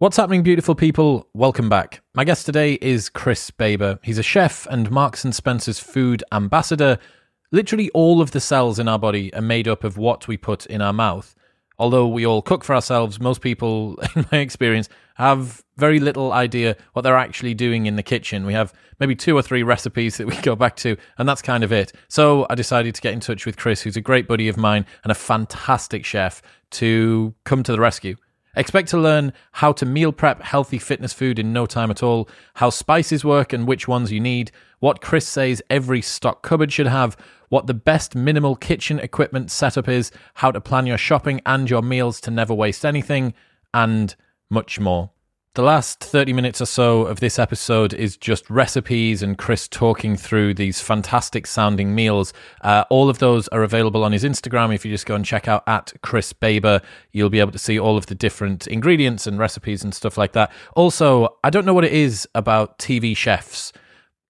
What's happening, beautiful people? Welcome back. My guest today is Chris Baber. He's a chef and Marks and Spencer's food ambassador. Literally all of the cells in our body are made up of what we put in our mouth. Although we all cook for ourselves, most people, in my experience, have very little idea what they're actually doing in the kitchen. We have maybe two or three recipes that we go back to, and that's kind of it. So I decided to get in touch with Chris, who's a great buddy of mine and a fantastic chef, to come to the rescue. Expect to learn how to meal prep healthy fitness food in no time at all, how spices work and which ones you need, what Chris says every stock cupboard should have, what the best minimal kitchen equipment setup is, how to plan your shopping and your meals to never waste anything, and much more. The last 30 minutes or so of this episode is just recipes and Chris talking through these fantastic sounding meals. Uh, all of those are available on his Instagram. If you just go and check out at Chris Baber, you'll be able to see all of the different ingredients and recipes and stuff like that. Also, I don't know what it is about TV chefs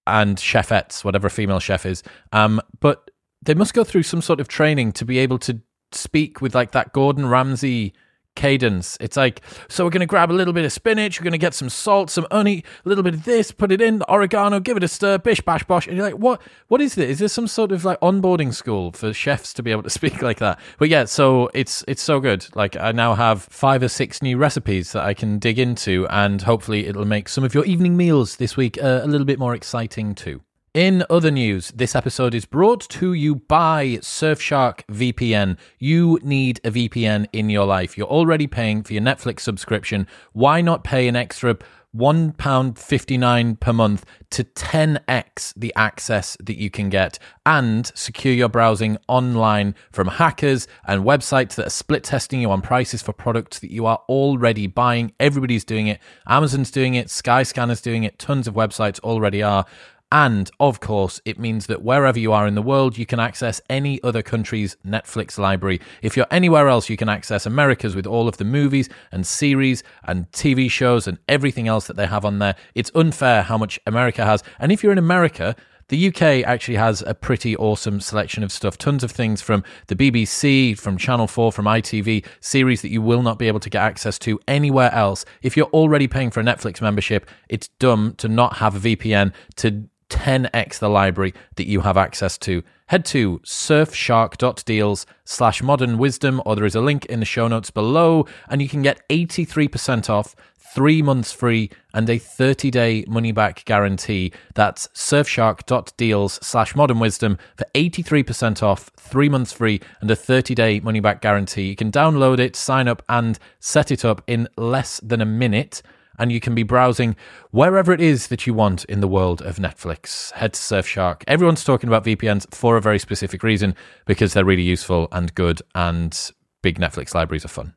and chefettes, whatever female chef is, um, but they must go through some sort of training to be able to speak with like that Gordon Ramsay cadence. It's like, so we're going to grab a little bit of spinach, we're going to get some salt, some honey, a little bit of this, put it in, the oregano, give it a stir, bish, bash, bosh. And you're like, what, what is this? Is this some sort of like onboarding school for chefs to be able to speak like that? But yeah, so it's, it's so good. Like I now have five or six new recipes that I can dig into and hopefully it'll make some of your evening meals this week uh, a little bit more exciting too. In other news, this episode is brought to you by Surfshark VPN. You need a VPN in your life. You're already paying for your Netflix subscription. Why not pay an extra £1.59 per month to 10x the access that you can get and secure your browsing online from hackers and websites that are split testing you on prices for products that you are already buying. Everybody's doing it. Amazon's doing it. Skyscanner's doing it. Tons of websites already are. And of course, it means that wherever you are in the world, you can access any other country's Netflix library. If you're anywhere else, you can access America's with all of the movies and series and TV shows and everything else that they have on there. It's unfair how much America has. And if you're in America, the UK actually has a pretty awesome selection of stuff. Tons of things from the BBC, from Channel 4, from ITV, series that you will not be able to get access to anywhere else. If you're already paying for a Netflix membership, it's dumb to not have a VPN to 10x the library that you have access to. Head to surfshark.deals slash modern wisdom, or there is a link in the show notes below, and you can get 83% off, three months free, and a 30 day money back guarantee. That's surfshark.deals slash modern wisdom for 83% off, three months free, and a 30 day money back guarantee. You can download it, sign up, and set it up in less than a minute and you can be browsing wherever it is that you want in the world of Netflix. Head to Surfshark. Everyone's talking about VPNs for a very specific reason because they're really useful and good, and big Netflix libraries are fun.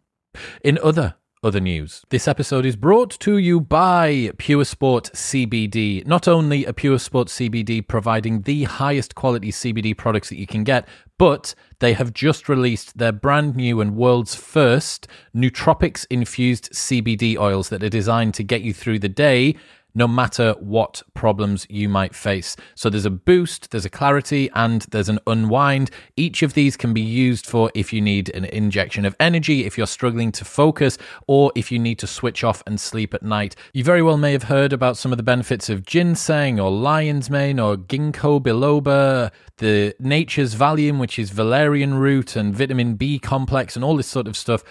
In other other news. This episode is brought to you by Pure Sport CBD. Not only a Pure Sport CBD providing the highest quality CBD products that you can get, but they have just released their brand new and world's first nootropics infused CBD oils that are designed to get you through the day no matter what problems you might face. So there's a boost, there's a clarity, and there's an unwind. Each of these can be used for if you need an injection of energy, if you're struggling to focus, or if you need to switch off and sleep at night. You very well may have heard about some of the benefits of ginseng or lion's mane or ginkgo biloba, the nature's Valium, which is valerian root and vitamin B complex and all this sort of stuff.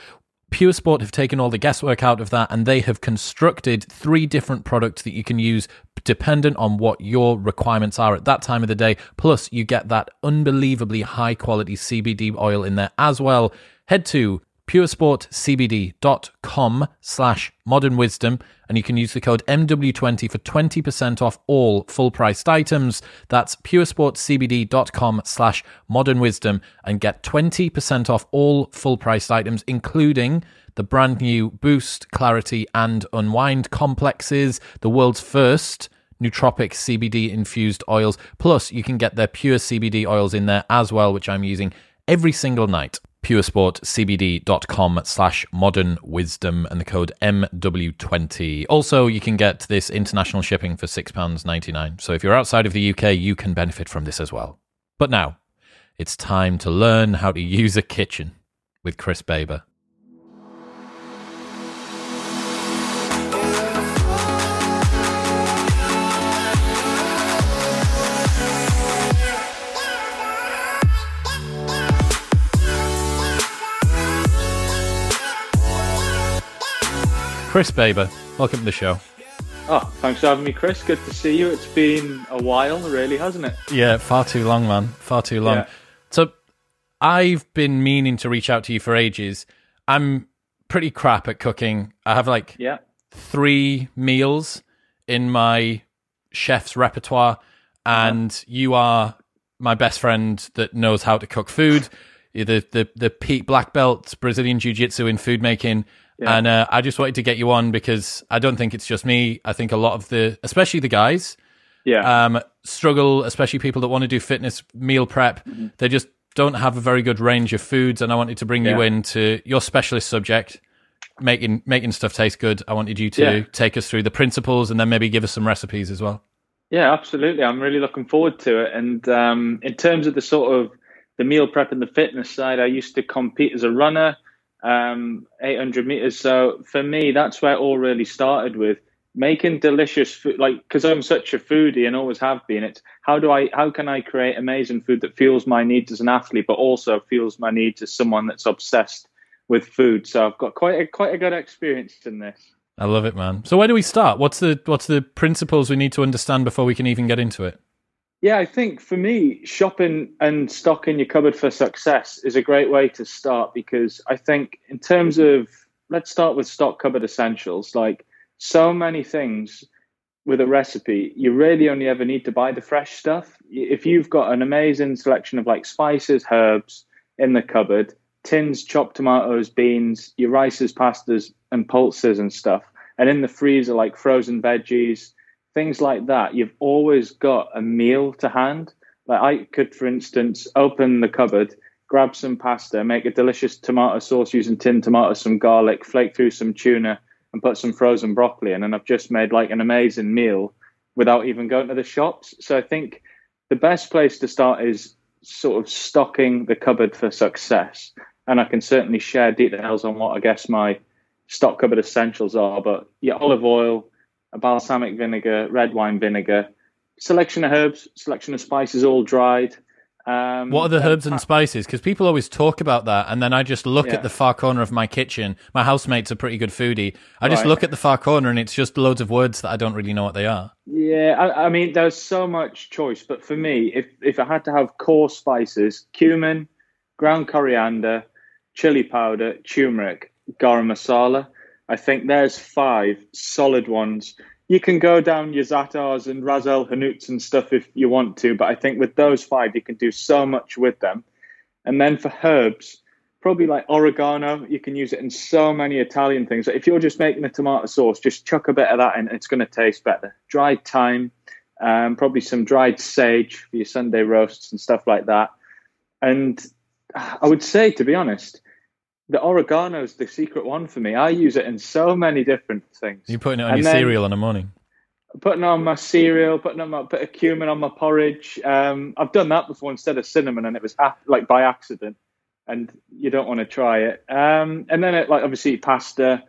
Pure Sport have taken all the guesswork out of that and they have constructed three different products that you can use dependent on what your requirements are at that time of the day. Plus, you get that unbelievably high quality CBD oil in there as well. Head to puresportcbd.com slash modern wisdom and you can use the code mw20 for 20% off all full priced items. That's puresportcbd.com slash modern wisdom and get 20% off all full priced items including the brand new boost clarity and unwind complexes the world's first nootropic CBD infused oils. Plus you can get their pure CBD oils in there as well which i'm using every single night puresportcbd.com slash modern wisdom and the code MW20. Also, you can get this international shipping for £6.99. So if you're outside of the UK, you can benefit from this as well. But now, it's time to learn how to use a kitchen with Chris Baber. Chris Baber, welcome to the show. Oh, thanks for having me, Chris. Good to see you. It's been a while, really, hasn't it? Yeah, far too long, man. Far too long. Yeah. So, I've been meaning to reach out to you for ages. I'm pretty crap at cooking. I have like Yeah. three meals in my chef's repertoire, uh-huh. and you are my best friend that knows how to cook food. You're the the the Pete black belt Brazilian jiu jitsu in food making. Yeah. And uh, I just wanted to get you on because I don't think it's just me. I think a lot of the, especially the guys, Yeah. um, struggle, especially people that want to do fitness meal prep. Mm-hmm. They just don't have a very good range of foods, and I wanted to bring you Yeah. into your specialist subject, making making stuff taste good. I wanted you to Yeah. take us through the principles and then maybe give us some recipes as well. yeah, absolutely. I'm really looking forward to it. And um, in terms of the sort of the meal prep and the fitness side, I used to compete as a runner, um, 800 meters. So for me, that's where it all really started with making delicious food. Like, because I'm such a foodie and always have been. It's how do I, how can I create amazing food that fuels my needs as an athlete, but also fuels my needs as someone that's obsessed with food. So I've got quite a quite a good experience in this. I love it, man. So where do we start? What's the what's the principles we need to understand before we can even get into it? Yeah, I think for me, shopping and stocking your cupboard for success is a great way to start because I think, in terms of, let's start with stock cupboard essentials. Like so many things with a recipe, you really only ever need to buy the fresh stuff. If you've got an amazing selection of like spices, herbs in the cupboard, tins, chopped tomatoes, beans, your rices, pastas, and pulses and stuff, and in the freezer, like frozen veggies, things like that, you've always got a meal to hand. Like I could, for instance, open the cupboard, grab some pasta, make a delicious tomato sauce using tinned tomatoes, some garlic, flake through some tuna, and put some frozen broccoli in, and I've just made like an amazing meal without even going to the shops. So I think the best place to start is sort of stocking the cupboard for success. And I can certainly share details on what I guess my stock cupboard essentials are. But your olive oil, a balsamic vinegar, red wine vinegar, selection of herbs, selection of spices, all dried. Um, What are the herbs and spices? Because people always talk about that, and then I just look Yeah. at the far corner of my kitchen. My housemate's a pretty good foodie. I just Right. look at the far corner, and it's just loads of words that I don't really know what they are. Yeah, I, I mean, there's so much choice, but for me, if if I had to have core spices, cumin, ground coriander, chili powder, turmeric, garam masala, I think there's five solid ones. You can go down your Zatars and Ras Hanouts and stuff if you want to, but I think with those five, you can do so much with them. And then for herbs, probably like oregano. You can use it in so many Italian things. If you're just making a tomato sauce, just chuck a bit of that in, it's going to taste better. Dried thyme, um, probably some dried sage for your Sunday roasts and stuff like that. And I would say, to be honest, the oregano is the secret one for me. I use it in so many different things. You're putting it on And your then- cereal in the morning. putting on my cereal, putting on my bit of cumin on my porridge. Um, I've done that before instead of cinnamon, and it was ap- like by accident, and you don't want to try it. Um, and then it, like obviously pasta,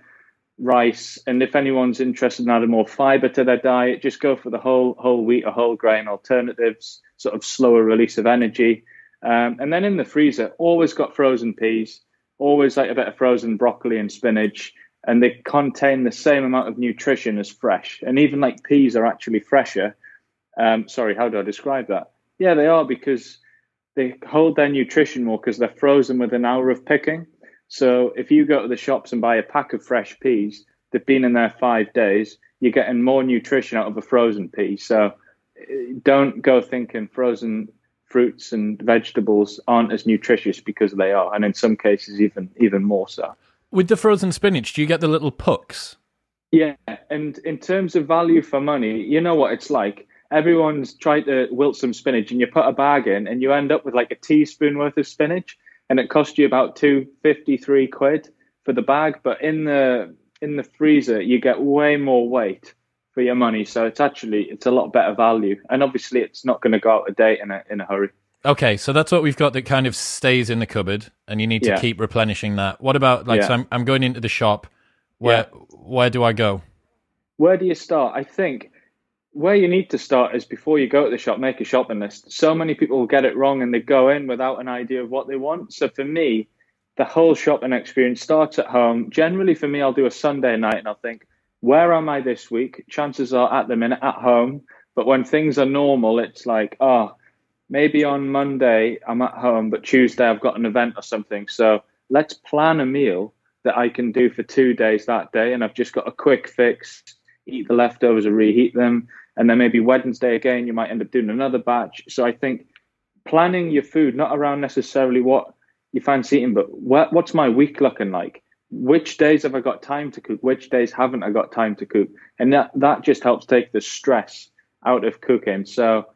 rice, and if anyone's interested in adding more fiber to their diet, just go for the whole whole wheat or whole grain alternatives, sort of slower release of energy. Um, and then in the freezer, always got frozen peas, always like a bit of frozen broccoli and spinach and they contain the same amount of nutrition as fresh. And even like peas are actually fresher. Um, sorry, how do I describe that? Yeah, they are because they hold their nutrition more because they're frozen with an hour of picking. So if you go to the shops and buy a pack of fresh peas, they've been in there five days, you're getting more nutrition out of a frozen pea. So eh, don't go thinking frozen fruits and vegetables aren't as nutritious because they are, and in some cases even even more so. With the frozen spinach, do you get the little pucks? Yeah, and in terms of value for money, you know what it's like. Everyone's tried to wilt some spinach, and you put a bag in, and you end up with like a teaspoon worth of spinach, and it costs you about two fifty three quid for the bag. But in the in the freezer, you get way more weight for your money, so it's actually it's a lot better value, and obviously it's not going to go out of date in a in a hurry. Okay, so that's what we've got that kind of stays in the cupboard, and you need to Yeah. keep replenishing that. What about like? So I'm I'm going into the shop. Where where do I go? where do you start? I think where you need to start is before you go to the shop, make a shopping list. So many people will get it wrong and they go in without an idea of what they want. So for me, the whole shopping experience starts at home. Generally, for me, I'll do a Sunday night and I'll think, where am I this week? Chances are at the minute at home. But when things are normal, it's like, oh, maybe on Monday I'm at home, but Tuesday I've got an event or something. So let's plan a meal that I can do for two days that day. And I've just got a quick fix, eat the leftovers or reheat them. And then maybe Wednesday again, you might end up doing another batch. So I think planning your food, not around necessarily what you fancy eating, but what, what's my week looking like? Which days have I got time to cook? Which days haven't I got time to cook? And that, that just helps take the stress out of cooking. So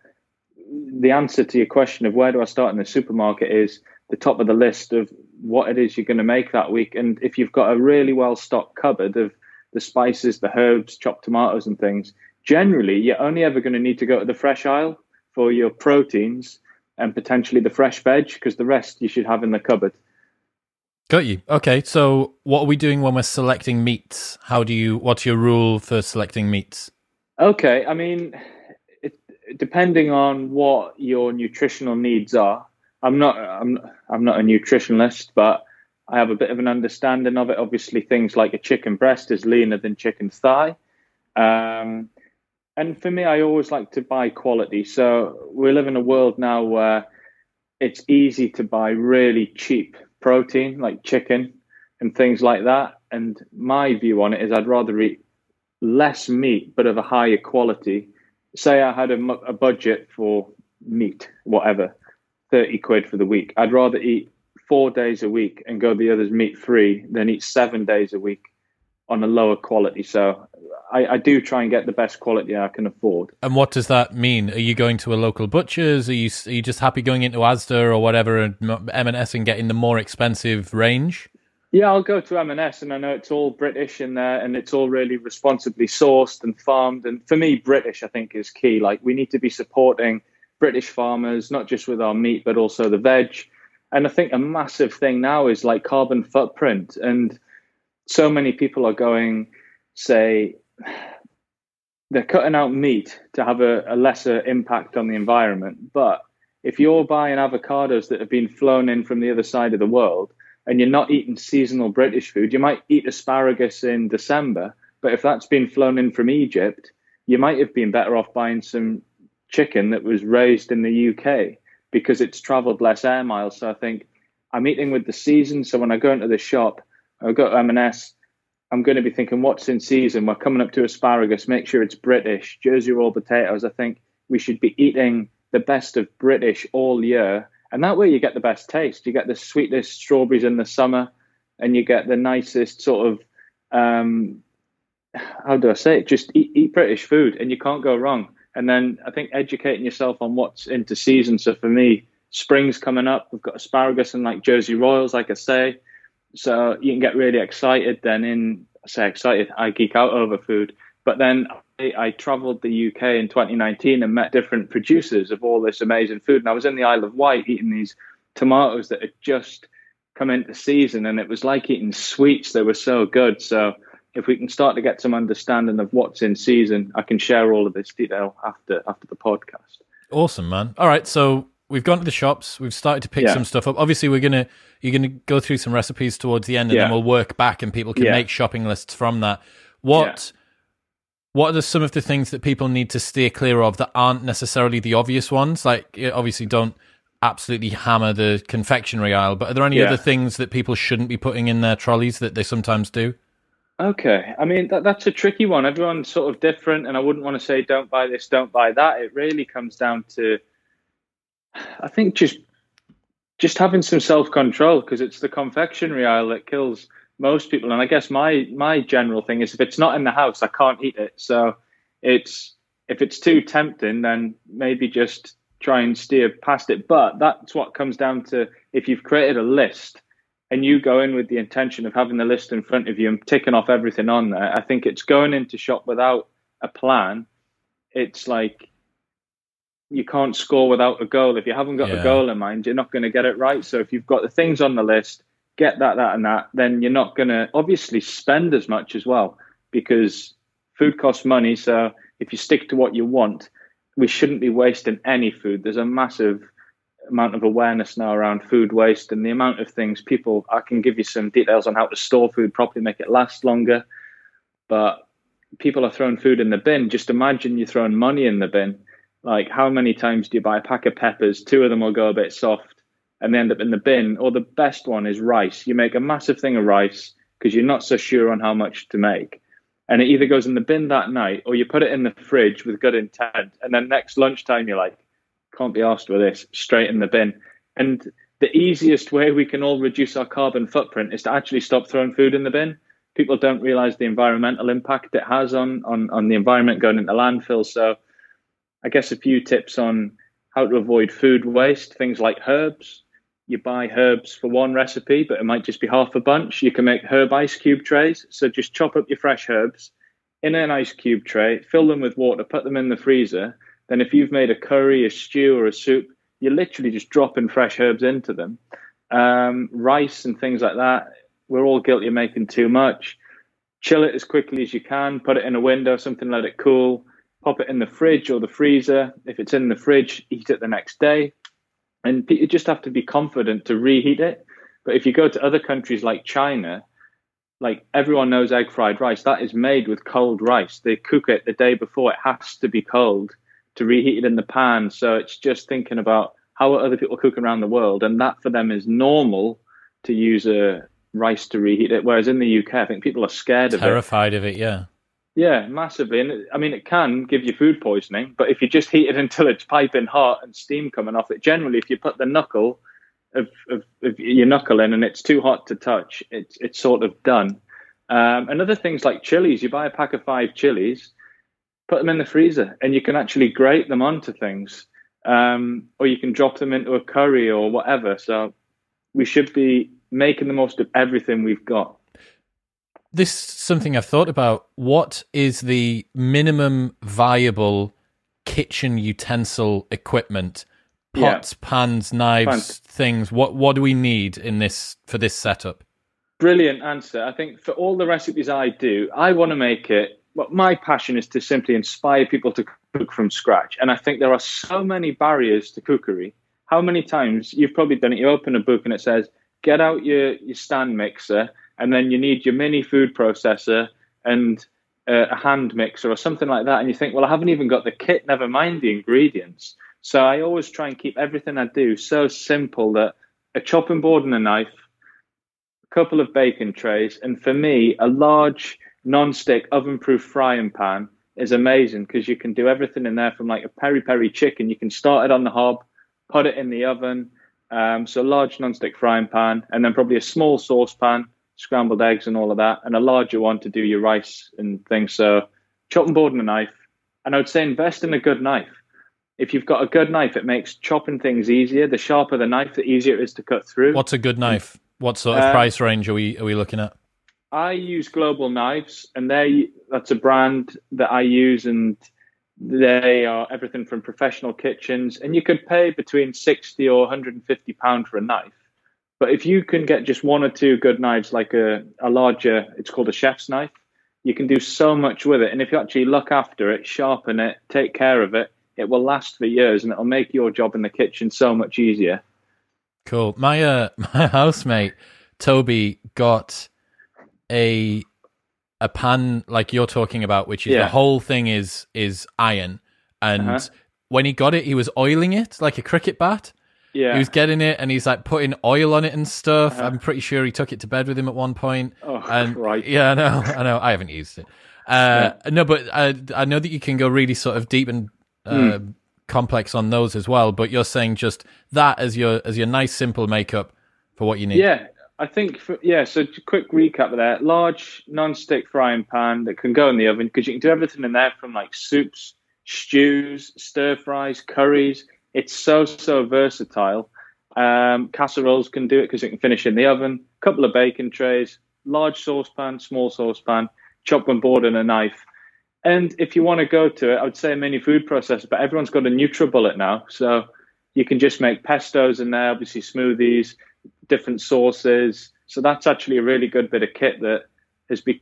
the answer to your question of where do I start in the supermarket is the top of the list of what it is you're going to make that week. And if you've got a really well stocked cupboard of the spices, the herbs, chopped tomatoes, and things, generally you're only ever going to need to go to the fresh aisle for your proteins and potentially the fresh veg because the rest you should have in the cupboard. Got you. Okay, so what are we doing when we're selecting meats? How do you? What's your rule for selecting meats? Okay, I mean, it, depending on what your nutritional needs are, I'm not I'm I'm not a nutritionist, but I have a bit of an understanding of it. Obviously, things like a chicken breast is leaner than chicken thigh. Um, and for me, I always like to buy quality. So we live in a world now where it's easy to buy really cheap protein, like chicken and things like that. And my view on it is I'd rather eat less meat, but of a higher quality. Say I had a, a budget for meat, whatever 30 quid for the week. I'd rather eat four days a week and go the others meat free than eat seven days a week on a lower quality. So I, I, do try and get the best quality I can afford. And what does that mean? Are you going to a local butcher's? Are you are you just happy going into Asda or whatever and M&S and getting the more expensive range? Yeah, I'll go to M&S and I know it's all British in there and it's all really responsibly sourced and farmed. And for me, British I think is key. Like we need to be supporting – British farmers, not just with our meat, but also the veg. And I think a massive thing now is like carbon footprint. And so many people are going, say, they're cutting out meat to have a, a lesser impact on the environment. But if you're buying avocados that have been flown in from the other side of the world and you're not eating seasonal British food, you might eat asparagus in December. But if that's been flown in from Egypt, you might have been better off buying some chicken that was raised in the UK because it's traveled less air miles. So I think I'm eating with the season. So when I go into the shop, I go to M&S, I'm going to be thinking, what's in season? We're coming up to asparagus. Make sure it's British. Jersey Royal potatoes. I think we should be eating the best of British all year. And that way you get the best taste. You get the sweetest strawberries in the summer and you get the nicest sort of, um, how do I say it? Just eat, eat British food and you can't go wrong. And then I think educating yourself on what's into season. So for me, spring's coming up. We've got asparagus and like Jersey Royals, like I say. So you can get really excited then in, say excited, I geek out over food. But then I, I traveled the UK in 2019 and met different producers of all this amazing food. And I was in the Isle of Wight eating these tomatoes that had just come into season and it was like eating sweets. They were so good. So if we can start to get some understanding of what's in season, I can share all of this detail after after the podcast. Awesome, man. All right, so we've gone to the shops. We've started to pick yeah. some stuff up. Obviously, we're gonna you're gonna go through some recipes towards the end, and yeah. then we'll work back, and people can yeah. make shopping lists from that. What what are some of the things that people need to steer clear of that aren't necessarily the obvious ones? Like, obviously, don't absolutely hammer the confectionery aisle, but are there any other things that people shouldn't be putting in their trolleys that they sometimes do? Okay, I mean that, that's a tricky one. Everyone's sort of different, and I wouldn't want to say don't buy this, don't buy that. It really comes down to, I think, just just having some self control because it's the confectionery aisle that kills most people. And I guess my my general thing is if it's not in the house, I can't eat it. So it's if it's too tempting, then maybe just try and steer past it. But that's what comes down to if you've created a list and you go in with the intention of having the list in front of you and ticking off everything on there, I think it's going into shop without a plan. It's like you can't score without a goal. If you haven't got yeah. a goal in mind, you're not going to get it right. So if you've got the things on the list, get that, that, and that, then you're not going to obviously spend as much as well because food costs money. So if you stick to what you want, we shouldn't be wasting any food. There's a massive amount of awareness now around food waste and the amount of things people. I can give you some details on how to store food properly, make it last longer. But people are throwing food in the bin. Just imagine you're throwing money in the bin. Like, how many times do you buy a pack of peppers? Two of them will go a bit soft and they end up in the bin. Or the best one is rice. You make a massive thing of rice because you're not so sure on how much to make. And it either goes in the bin that night or you put it in the fridge with good intent. And then next lunchtime, you're like, can't be asked with this, straight in the bin. And the easiest way we can all reduce our carbon footprint is to actually stop throwing food in the bin. People don't realize the environmental impact it has on, on, on the environment going into landfills. So I guess a few tips on how to avoid food waste, things like herbs. You buy herbs for one recipe, but it might just be half a bunch. You can make herb ice cube trays. So just chop up your fresh herbs in an ice cube tray, fill them with water, put them in the freezer. Then, if you've made a curry, a stew, or a soup, you're literally just dropping fresh herbs into them. Um, rice and things like that, we're all guilty of making too much. Chill it as quickly as you can, put it in a window, something, let it cool pop it in the fridge or the freezer. If it's in the fridge, eat it the next day. And you just have to be confident to reheat it. But if you go to other countries like China, like everyone knows egg fried rice, that is made with cold rice. They cook it the day before. It has to be cold to reheat it in the pan. So it's just thinking about how other people cook around the world. And that for them is normal to use a rice to reheat it. Whereas in the UK, I think people are scared of it. Terrified of it, yeah. Yeah, massively. And I mean, it can give you food poisoning, but if you just heat it until it's piping hot and steam coming off it, generally, if you put the knuckle of, of, of your knuckle in and it's too hot to touch, it's it's sort of done. Um, and other things like chilies, you buy a pack of five chilies, put them in the freezer, and you can actually grate them onto things, um, or you can drop them into a curry or whatever. So we should be making the most of everything we've got this is something I've thought about. What is the minimum viable kitchen utensil equipment? Pots, yeah. pans, knives, things. What what do we need in this for this setup? Brilliant answer. I think for all the recipes I do, I want to make it. Well, my passion is to simply inspire people to cook from scratch, and I think there are so many barriers to cookery. How many times you've probably done it? You open a book and it says, "Get out your your stand mixer." And then you need your mini food processor and uh, a hand mixer or something like that, and you think, well, I haven't even got the kit, never mind the ingredients. So I always try and keep everything I do so simple that a chopping board and a knife, a couple of bacon trays, and for me, a large non-stick oven-proof frying pan is amazing because you can do everything in there from like a peri peri chicken. You can start it on the hob, put it in the oven. Um, so a large non-stick frying pan, and then probably a small saucepan scrambled eggs and all of that, and a larger one to do your rice and things. So chopping board and a knife. And I would say invest in a good knife. If you've got a good knife, it makes chopping things easier. The sharper the knife, the easier it is to cut through. What's a good knife? What sort of um, price range are we are we looking at? I use Global Knives, and they that's a brand that I use, and they are everything from professional kitchens, and you could pay between sixty or one hundred and fifty pound for a knife. But if you can get just one or two good knives, like a, a larger, it's called a chef's knife, you can do so much with it. And if you actually look after it, sharpen it, take care of it, it will last for years and it'll make your job in the kitchen so much easier. Cool. My uh, my housemate Toby got a a pan like you're talking about, which is yeah. the whole thing is is iron, and uh-huh. when he got it, he was oiling it like a cricket bat. Yeah. He was getting it and he's like putting oil on it and stuff. Uh-huh. I'm pretty sure he took it to bed with him at one point. Oh, and, right. Yeah, I know. I know. I haven't used it. Uh, yeah. No, but I, I know that you can go really sort of deep and uh, mm. complex on those as well. But you're saying just that as your as your nice simple makeup for what you need. Yeah, I think for, yeah. So quick recap of that: large non-stick frying pan that can go in the oven because you can do everything in there from like soups, stews, stir fries, curries it's so so versatile. Um, casseroles can do it because it can finish in the oven. A couple of bacon trays, large saucepan, small saucepan, chopping board and a knife. And if you want to go to it, I would say a mini food processor, but everyone's got a NutriBullet now, so you can just make pestos in there, obviously smoothies, different sauces. So that's actually a really good bit of kit that has be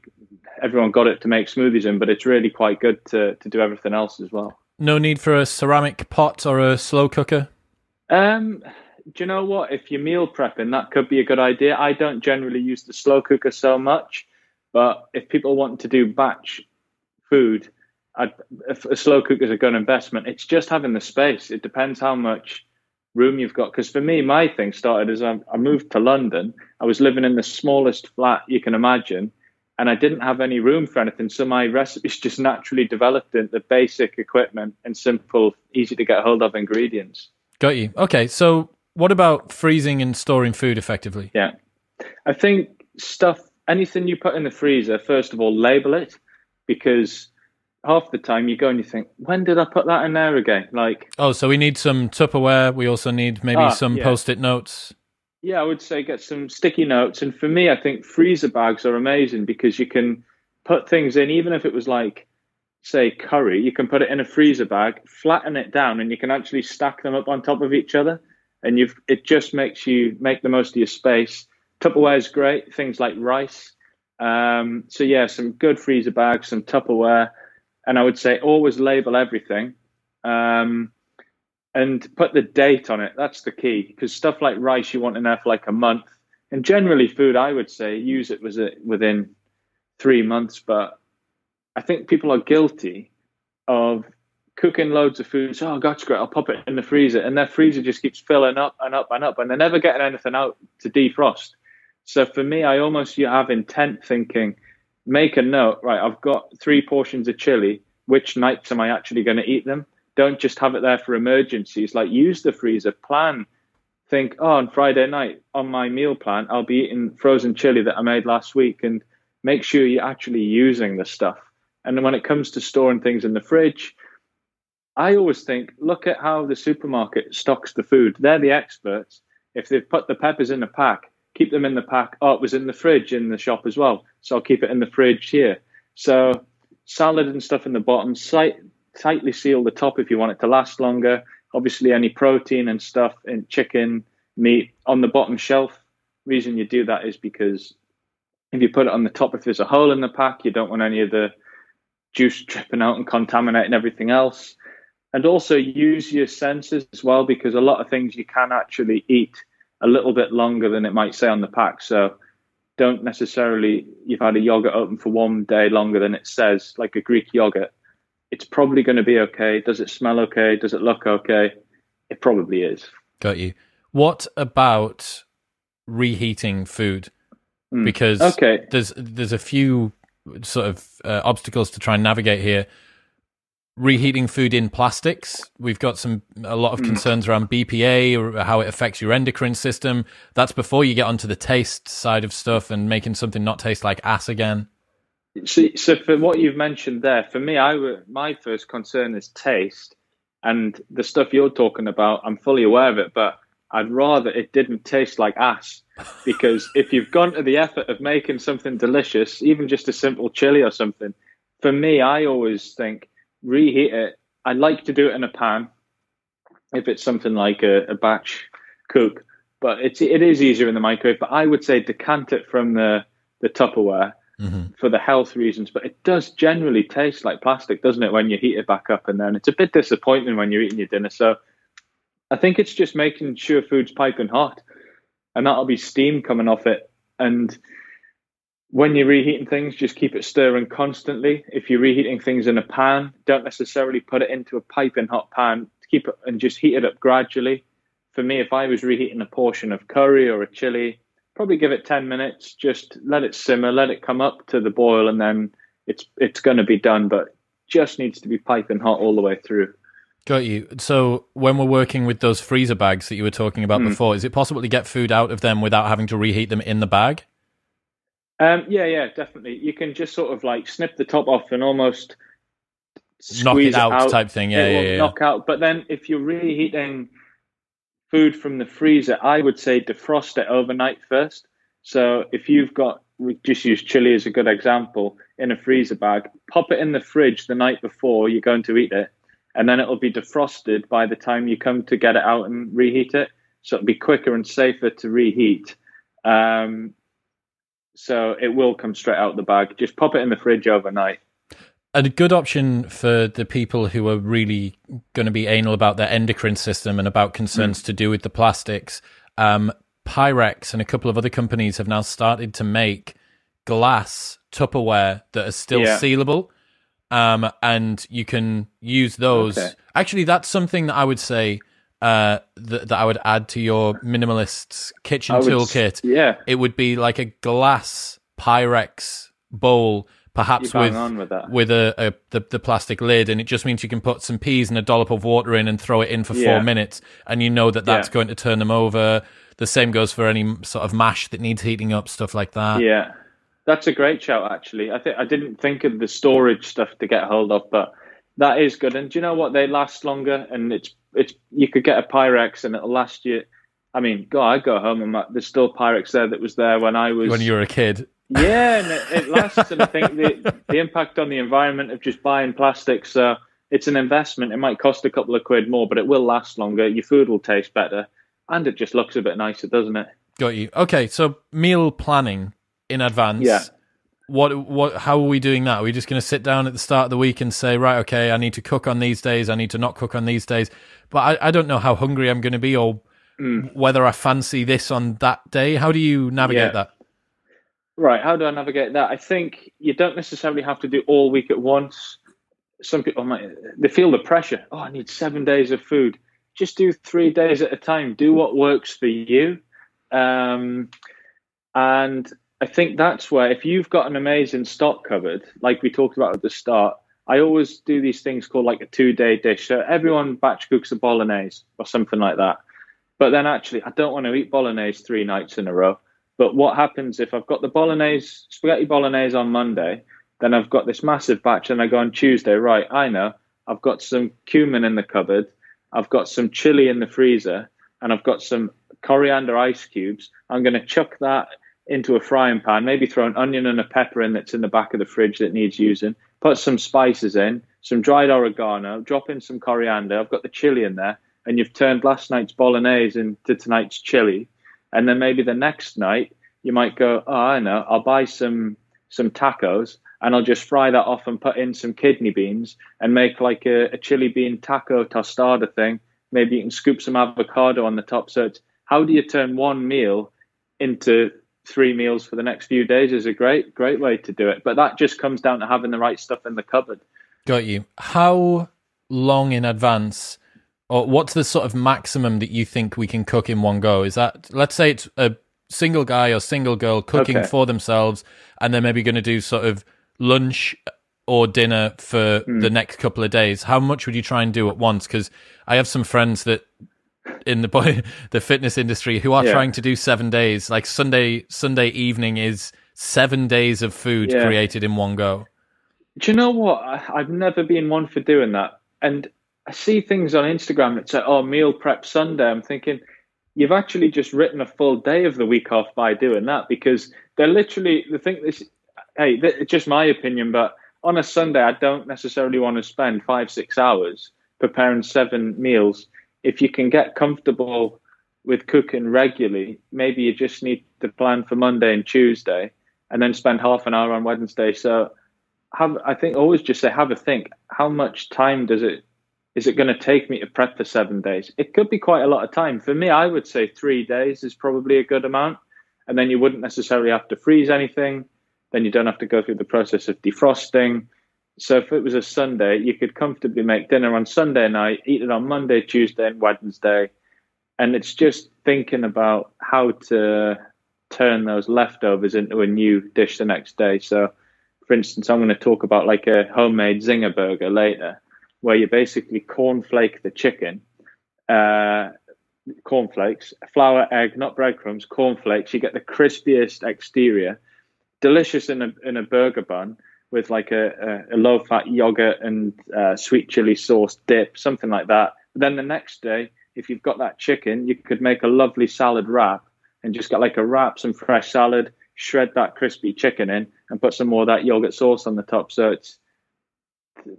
everyone got it to make smoothies in, but it's really quite good to to do everything else as well. No need for a ceramic pot or a slow cooker. Um, do you know what? If you're meal prepping, that could be a good idea. I don't generally use the slow cooker so much, but if people want to do batch food, I'd, a slow cooker is a good investment. It's just having the space. It depends how much room you've got. Because for me, my thing started as I, I moved to London. I was living in the smallest flat you can imagine, and I didn't have any room for anything. So my recipes just naturally developed into the basic equipment and simple, easy to get hold of ingredients. Got you. Okay, so what about freezing and storing food effectively? Yeah, I think stuff, anything you put in the freezer, first of all, label it because half the time you go and you think, when did I put that in there again? Like, oh, so we need some Tupperware. We also need maybe ah, some yeah. post-it notes. Yeah, I would say get some sticky notes. And for me, I think freezer bags are amazing because you can put things in, even if it was like, say, curry, you can put it in a freezer bag, flatten it down, and you can actually stack them up on top of each other. And you've it just makes you make the most of your space. Tupperware is great. Things like rice. Um, so yeah, some good freezer bags, some Tupperware and I would say always label everything um, and put the date on it. That's the key because stuff like rice you want there for like a month, and generally food I would say use it within three months. But I think people are guilty of cooking loads of food. So, oh, that's great. I'll pop it in the freezer, and their freezer just keeps filling up and up and up, and they're never getting anything out to defrost. So for me, I almost you have intent thinking make a note, right? I've got three portions of chili. Which nights am I actually going to eat them? Don't just have it there for emergencies. Like use the freezer, plan. Think, oh, on Friday night on my meal plan, I'll be eating frozen chili that I made last week, and make sure you're actually using the stuff. And when it comes to storing things in the fridge, I always think, look at how the supermarket stocks the food. They're the experts. If they've put the peppers in a pack, keep them in the pack. Oh, it was in the fridge in the shop as well. So I'll keep it in the fridge here. So salad and stuff in the bottom, sight, tightly seal the top if you want it to last longer. Obviously, any protein and stuff in chicken, meat on the bottom shelf. Reason you do that is because if you put it on the top, if there's a hole in the pack, you don't want any of the juice dripping out and contaminating everything else. And also use your senses as well because a lot of things you can actually eat a little bit longer than it might say on the pack. So don't necessarily you've had a yogurt open for one day longer than it says, like a Greek yogurt. It's probably going to be okay. Does it smell okay? Does it look okay? It probably is. Got you. What about reheating food? Mm. Because okay. there's there's a few sort of uh, obstacles to try and navigate here reheating food in plastics. We've got some a lot of hmm. concerns around BPA or how it affects your endocrine system. That's before you get onto the taste side of stuff and making something not taste like ass again. So, so for what you've mentioned there, for me, I my first concern is taste, and the stuff you're talking about. I'm fully aware of it, but I'd rather it didn't taste like ass because if you've gone to the effort of making something delicious, even just a simple chili or something, for me, I always think reheat it. I like to do it in a pan if it's something like a, a batch cook, but it's it is easier in the microwave. But I would say decant it from the the Tupperware mm-hmm. for the health reasons. But it does generally taste like plastic, doesn't it, when you heat it back up? And then it's a bit disappointing when you're eating your dinner. So I think it's just making sure food's piping hot, and that'll be steam coming off it. And when you're reheating things, just keep it stirring constantly. If you're reheating things in a pan, don't necessarily put it into a piping hot pan. Keep it and just heat it up gradually. For me, if I was reheating a portion of curry or a chili, probably give it 10 minutes, just let it simmer, let it come up to the boil, and then it's it's going to be done. But just needs to be piping hot all the way through. Got you. So when we're working with those freezer bags that you were talking about mm. before, is it possible to get food out of them without having to reheat them in the bag? Um, yeah, yeah, definitely. You can just sort of like snip the top off and almost knock it out, out, type thing. Yeah, yeah, yeah, knock out. But then if you're reheating food from the freezer, I would say defrost it overnight first. So if you've got, we just use chili as a good example, in a freezer bag, pop it in the fridge the night before you're going to eat it, and then it'll be defrosted by the time you come to get it out and reheat it. So it'll be quicker and safer to reheat. Um, so it will come straight out the bag. Just pop it in the fridge overnight. A good option for the people who are really going to be anal about their endocrine system and about concerns mm. to do with the plastics. Um, Pyrex and a couple of other companies have now started to make glass Tupperware that are still yeah. sealable. Um, and you can use those. Okay. Actually, that's something that I would say uh, that, that I would add to your minimalist kitchen toolkit. Yeah, it would be like a glass Pyrex bowl, perhaps with with, with, a, a the, the plastic lid, and it just means you can put some peas and a dollop of water in and throw it in for yeah. four minutes, and you know that that's yeah. going to turn them over. The same goes for any sort of mash that needs heating up, stuff like that. Yeah, that's a great shout. Actually, I think I didn't think of the storage stuff to get hold of, but that is good. And do you know what? They last longer, and it's it's you could get a Pyrex and it'll last you. I mean, God, I go home and my, there's still Pyrex there that was there when I was when you were a kid. Yeah, and it, it lasts, and I think the the impact on the environment of just buying plastic. So it's an investment. It might cost a couple of quid more, but it will last longer. Your food will taste better, and it just looks a bit nicer, doesn't it? Got you. Okay, so meal planning in advance. Yeah what what how are we doing that? Are we just going to sit down at the start of the week and say, right, okay, I need to cook on these days, I need to not cook on these days, but I, I don't know how hungry I'm going to be or mm. whether I fancy this on that day. How do you navigate yeah. that? Right, how do I navigate that? I think you don't necessarily have to do all week at once. Some people might they feel the pressure. Oh, I need seven days of food. Just do three days at a time. Do what works for you. Um, and I think that's where if you've got an amazing stock cupboard, like we talked about at the start, I always do these things called like a two day dish. So everyone batch cooks a bolognese or something like that. But then actually, I don't want to eat bolognese three nights in a row. But what happens if I've got the bolognese, spaghetti bolognese on Monday, then I've got this massive batch and I go on Tuesday, right? I know I've got some cumin in the cupboard, I've got some chili in the freezer, and I've got some coriander ice cubes. I'm going to chuck that into a frying pan, maybe throw an onion and a pepper in that's in the back of the fridge that needs using, put some spices in, some dried oregano, drop in some coriander. I've got the chili in there, and you've turned last night's bolognese into tonight's chili. And then maybe the next night you might go, oh, I know, I'll buy some some tacos and I'll just fry that off and put in some kidney beans and make like a, a chili bean taco tostada thing. Maybe you can scoop some avocado on the top. So it's how do you turn one meal into three meals for the next few days is a great, great way to do it. But that just comes down to having the right stuff in the cupboard. Got you. How long in advance, or what's the sort of maximum that you think we can cook in one go? Is that, let's say it's a single guy or single girl cooking okay. for themselves, and they're maybe going to do sort of lunch or dinner for mm. the next couple of days. How much would you try and do at once? Because I have some friends that in the the fitness industry who are yeah. trying to do seven days. Like Sunday Sunday evening is seven days of food yeah. created in one go. Do you know what? I've never been one for doing that, and I see things on Instagram that say, "Oh, meal prep Sunday." I'm thinking you've actually just written a full day of the week off by doing that because they're literally the thing. This, hey, it's just my opinion, but on a Sunday, I don't necessarily want to spend five six hours preparing seven meals if you can get comfortable with cooking regularly, maybe you just need to plan for Monday and Tuesday and then spend half an hour on Wednesday. So have I think always just say have a think. How much time does it is it going to take me to prep for seven days? It could be quite a lot of time. For me, I would say three days is probably a good amount. And then you wouldn't necessarily have to freeze anything. Then you don't have to go through the process of defrosting. So if it was a Sunday, you could comfortably make dinner on Sunday night, eat it on Monday, Tuesday, and Wednesday. And it's just thinking about how to turn those leftovers into a new dish the next day. So, for instance, I'm going to talk about like a homemade zinger burger later, where you basically cornflake the chicken, uh, cornflakes, flour, egg, not breadcrumbs, cornflakes. You get the crispiest exterior, delicious in a in a burger bun with like a, a, a low fat yogurt and uh, sweet chili sauce dip, something like that. But then the next day, if you've got that chicken, you could make a lovely salad wrap and just get like a wrap, some fresh salad, shred that crispy chicken in, and put some more of that yogurt sauce on the top. So it's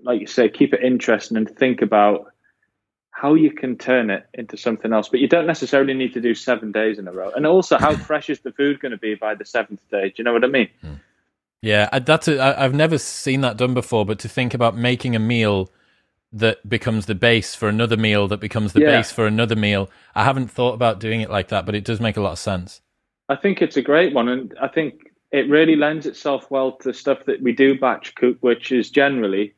like you say, keep it interesting and think about how you can turn it into something else. But you don't necessarily need to do seven days in a row. And also, how fresh is the food going to be by the seventh day? Do you know what I mean? Mm. Yeah, that's a, I, I've never seen that done before. But to think about making a meal that becomes the base for another meal that becomes the Yeah. base for another meal, I haven't thought about doing it like that, but it does make a lot of sense. I think it's a great one, and I think it really lends itself well to the stuff that we do batch cook, which is generally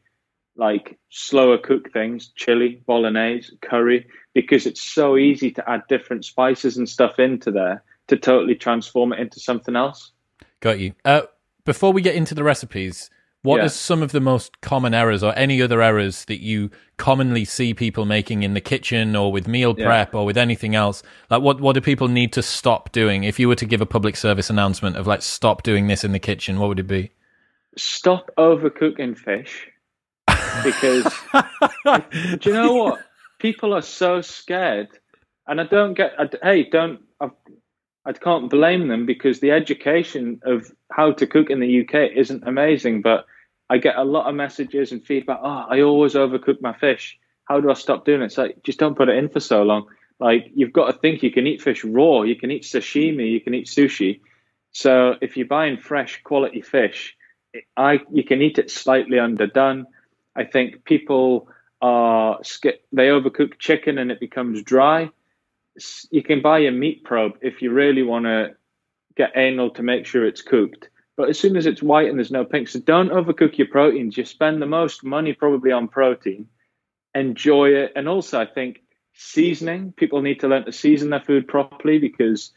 like slower cook things, chili, bolognese, curry, because it's so easy to add different spices and stuff into there to totally transform it into something else. Got you. Uh, before we get into the recipes, what are some of the most common errors or any other errors that you commonly see people making in the kitchen or with meal Yeah. prep or with anything else? Like what, what do people need to stop doing? If you were to give a public service announcement of like, stop doing this in the kitchen, what would it be? Stop overcooking fish because do you know what? People are so scared, and I don't get. I, hey, don't. I, I can't blame them because the education of how to cook in the UK isn't amazing. But I get a lot of messages and feedback. Oh, I always overcook my fish. How do I stop doing it? It's like just don't put it in for so long. Like you've got to think you can eat fish raw, you can eat sashimi, you can eat sushi. So if you're buying fresh quality fish, I you can eat it slightly underdone. I think people are they overcook chicken and it becomes dry. You can buy a meat probe if you really want to get anal to make sure it's cooked. But as soon as it's white and there's no pink, so don't overcook your proteins. You spend the most money probably on protein. Enjoy it, and also I think seasoning. People need to learn to season their food properly because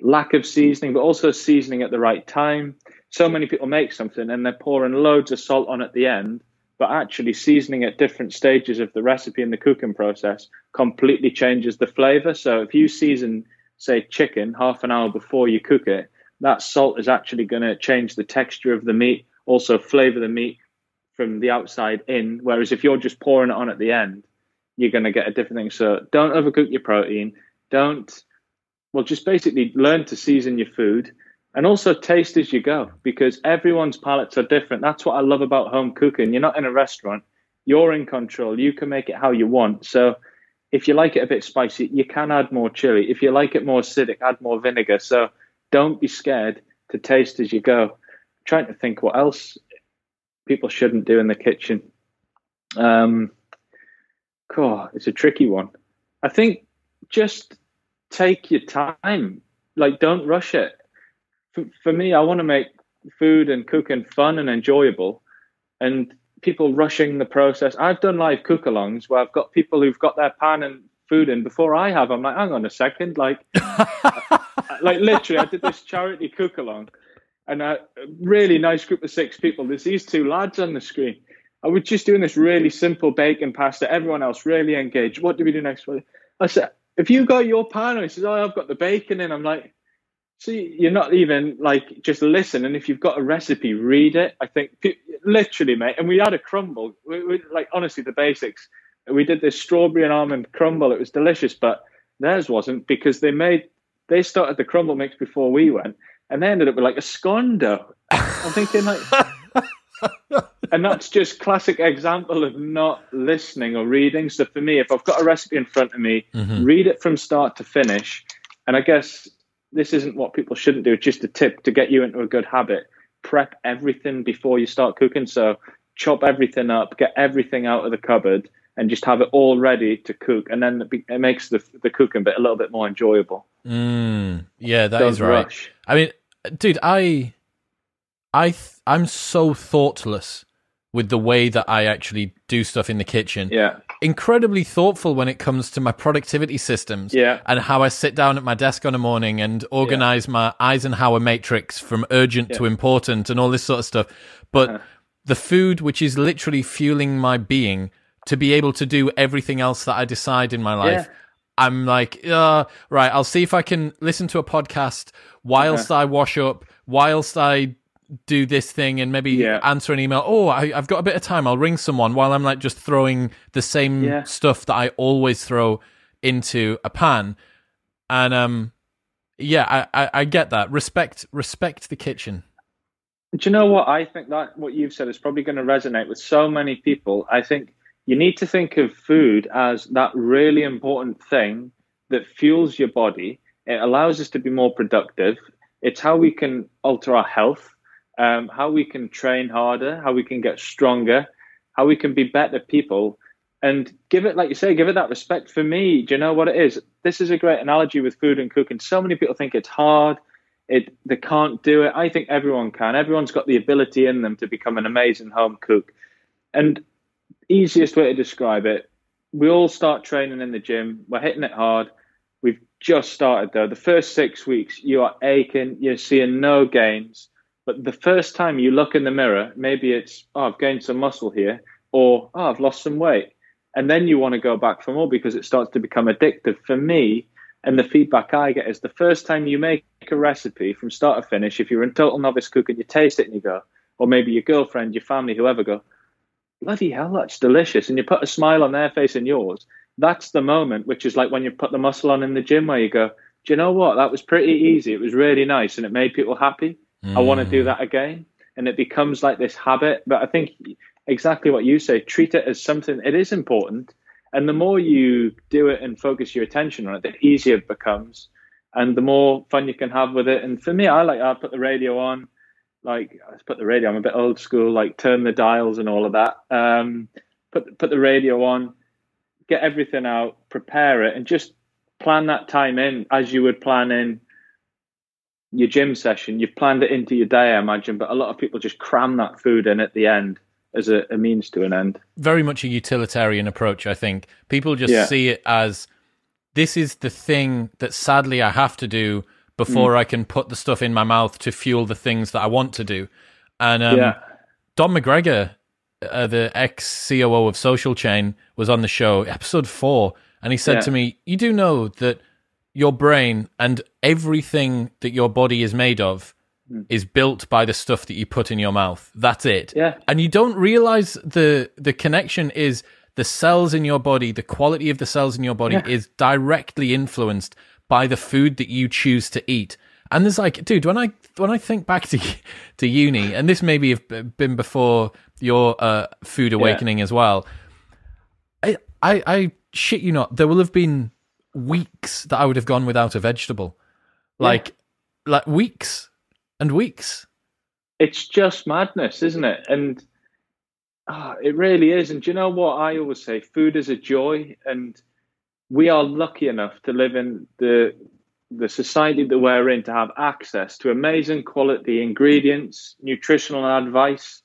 lack of seasoning, but also seasoning at the right time. So many people make something and they're pouring loads of salt on at the end, but actually seasoning at different stages of the recipe and the cooking process completely changes the flavor. So if you season, say, chicken half an hour before you cook it, that salt is actually going to change the texture of the meat, also flavor the meat from the outside in. Whereas if you're just pouring it on at the end, you're going to get a different thing. So don't overcook your protein. Don't well, just basically learn to season your food and also taste as you go because everyone's palates are different. That's what I love about home cooking. You're not in a restaurant, you're in control. You can make it how you want. So if you like it a bit spicy, you can add more chili. If you like it more acidic, add more vinegar. So don't be scared to taste as you go. I'm trying to think what else people shouldn't do in the kitchen. Um, it's a tricky one. I think just take your time. Like, don't rush it. For, me, I want to make food and cooking fun and enjoyable. And people rushing the process. I've done live cook alongs where I've got people who've got their pan and food in before I have. I'm like, hang on a second. Like, like literally, I did this charity cook along and a really nice group of six people. There's these two lads on the screen. I was just doing this really simple bacon pasta. Everyone else really engaged. What do we do next? I said, if you got your pan, he says, oh, I've got the bacon in. I'm like, so you're not even like just listen. And if you've got a recipe, read it. I think literally, mate. And we had a crumble. We, we, like honestly, the basics. We did this strawberry and almond crumble. It was delicious, but theirs wasn't because they made they started the crumble mix before we went, and they ended up with like a scone dough. I'm thinking like. and that's just classic example of not listening or reading. So for me, if I've got a recipe in front of me, Mhm. read it from start to finish. And I guess this isn't what people shouldn't do. It's just a tip to get you into a good habit. Prep everything before you start cooking. So chop everything up, get everything out of the cupboard, and just have it all ready to cook. And then it, makes the the cooking bit a little bit more enjoyable. Mm, yeah, that Don't is right. rush. I mean, dude, I, I, th- I'm so thoughtless with the way that I actually do stuff in the kitchen. Yeah, Incredibly thoughtful when it comes to my productivity systems. Yeah. And how I sit down at my desk on a morning and organize my Eisenhower matrix from urgent to important and all this sort of stuff. But Uh-huh. the food, which is literally fueling my being, to be able to do everything else that I decide in my life. Yeah. I'm like, uh, right, I'll see if I can listen to a podcast whilst Uh-huh. I wash up, whilst I do this thing and maybe Yeah. answer an email. Oh, I, I've got a bit of time. I'll ring someone while I'm like just throwing the same Yeah. stuff that I always throw into a pan. And, um, yeah, I, I, I get that. Respect, respect the kitchen. Do you know what? I think that what you've said is probably going to resonate with so many people. I think you need to think of food as that really important thing that fuels your body. It allows us to be more productive. It's how we can alter our health. Um, how we can train harder, how we can get stronger, how we can be better people, and give it, like you say, give it that respect. For me, do you know what it is? This is a great analogy with food and cooking. So many people think it's hard, it they can't do it. I think everyone can. Everyone's got the ability in them to become an amazing home cook. And easiest way to describe it, we all start training in the gym. We're hitting it hard. We've just started though. The first six weeks, you are aching. You're seeing no gains. But the first time you look in the mirror, maybe it's, oh, I've gained some muscle here, or oh, I've lost some weight. And then you want to go back for more because it starts to become addictive. For me, and the feedback I get is the first time you make a recipe from start to finish, if you're a total novice cook and you taste it and you go, or maybe your girlfriend, your family, whoever go, bloody hell, that's delicious. And you put a smile on their face and yours. That's the moment, which is like when you put the muscle on in the gym where you go, do you know what? That was pretty easy. It was really nice and it made people happy. Mm. I want to do that again. And it becomes like this habit. But I think exactly what you say, treat it as something, it is important. And the more you do it and focus your attention on it, the easier it becomes and the more fun you can have with it. And for me, I like, I put the radio on, like I put the radio, I'm a bit old school, like turn the dials and all of that. Um, put, put the radio on, get everything out, prepare it and just plan that time in as you would plan in your gym session. You've planned it into your day, I imagine, but a lot of people just cram that food in at the end as a, a, means to an end. Very much a utilitarian approach, I think. People just yeah. see it as this is the thing that sadly I have to do before mm. I can put the stuff in my mouth to fuel the things that I want to do. And um, yeah. Dom McGregor, uh, the ex COO of Social Chain, was on the show, episode four, and he said yeah. to me, You do know that your brain and everything that your body is made of Hmm. is built by the stuff that you put in your mouth. That's it. Yeah. And you don't realize the the connection is the cells in your body, the quality of the cells in your body yeah. is directly influenced by the food that you choose to eat. And there's like, dude, when I when I think back to to uni, and this maybe have been before your uh, food awakening yeah. as well. I, I I shit you not, there will have been weeks that I would have gone without a vegetable, like yeah. like weeks and weeks. It's just madness, isn't it? And oh, it really is. And do you know what I always say? Food is a joy, and we are lucky enough to live in the the society that we're in to have access to amazing quality ingredients, nutritional advice.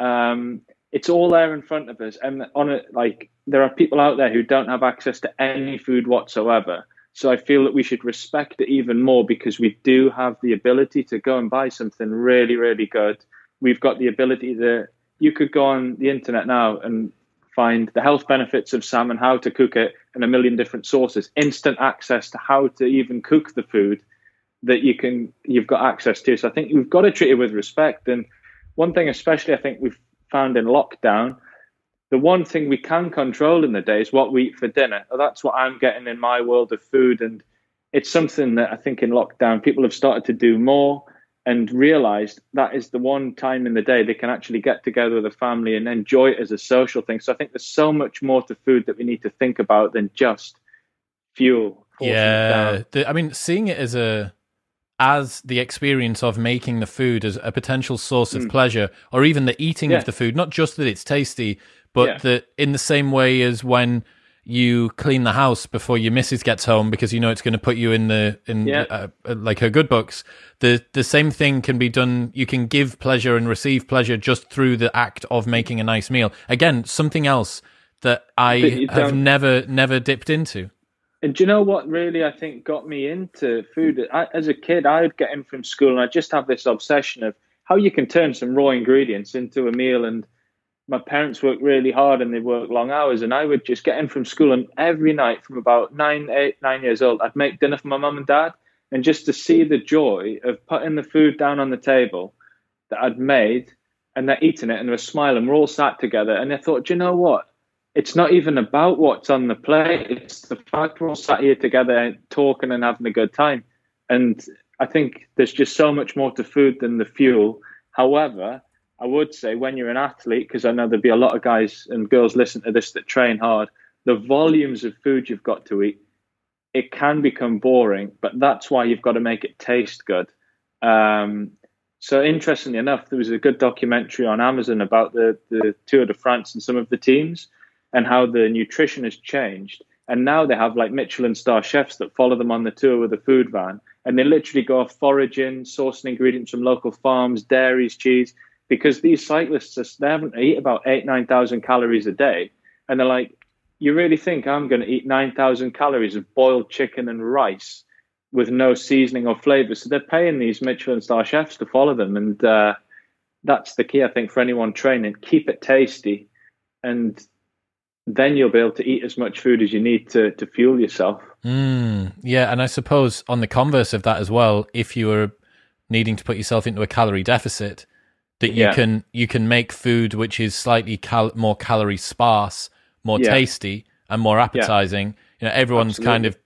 Um, it's all there in front of us, and on it, like there are people out there who don't have access to any food whatsoever. So I feel that we should respect it even more because we do have the ability to go and buy something really, really good. We've got the ability that you could go on the internet now and find the health benefits of salmon, how to cook it, and a million different sources, instant access to how to even cook the food that you can, you've got access to. So I think we've got to treat it with respect. And one thing, especially, I think we've found in lockdown the one thing we can control in the day is what we eat for dinner. That's what I'm getting in my world of food. And it's something that I think in lockdown people have started to do more and realized that is the one time in the day they can actually get together with a family and enjoy it as a social thing. So I think there's so much more to food that we need to think about than just fuel. Yeah. The, I mean, seeing it as a as the experience of making the food as a potential source of mm. pleasure or even the eating yeah. of the food not just that it's tasty but yeah. that in the same way as when you clean the house before your missus gets home because you know it's going to put you in the in yeah. uh, uh, like her good books the the same thing can be done you can give pleasure and receive pleasure just through the act of making a nice meal again something else that i have never never dipped into and do you know what really i think got me into food I, as a kid i would get in from school and i just have this obsession of how you can turn some raw ingredients into a meal and my parents worked really hard and they worked long hours and I would just get in from school and every night from about nine, eight, nine years old, I'd make dinner for my mum and dad. And just to see the joy of putting the food down on the table that I'd made and they're eating it and they're smiling, we're all sat together. And I thought, you know what? It's not even about what's on the plate. It's the fact we're all sat here together talking and having a good time. And I think there's just so much more to food than the fuel. However, I would say when you're an athlete, because I know there'd be a lot of guys and girls listen to this that train hard, the volumes of food you've got to eat, it can become boring, but that's why you've got to make it taste good. Um, So interestingly enough, there was a good documentary on Amazon about the the Tour de France and some of the teams and how the nutrition has changed. And now they have like Michelin star chefs that follow them on the tour with a food van, and they literally go off foraging, sourcing ingredients from local farms, dairies, cheese, because these cyclists are, they haven't eat about eight nine thousand calories a day, and they're like, you really think I'm going to eat nine thousand calories of boiled chicken and rice with no seasoning or flavor? So they're paying these Michelin star chefs to follow them, and uh, that's the key, I think, for anyone training. Keep it tasty, and then you'll be able to eat as much food as you need to to fuel yourself. Mm, yeah, and I suppose on the converse of that as well, if you are needing to put yourself into a calorie deficit, that you yeah. can you can make food which is slightly cal- more calorie sparse, more yeah. tasty, and more appetizing. Yeah. You know, everyone's Absolutely. kind of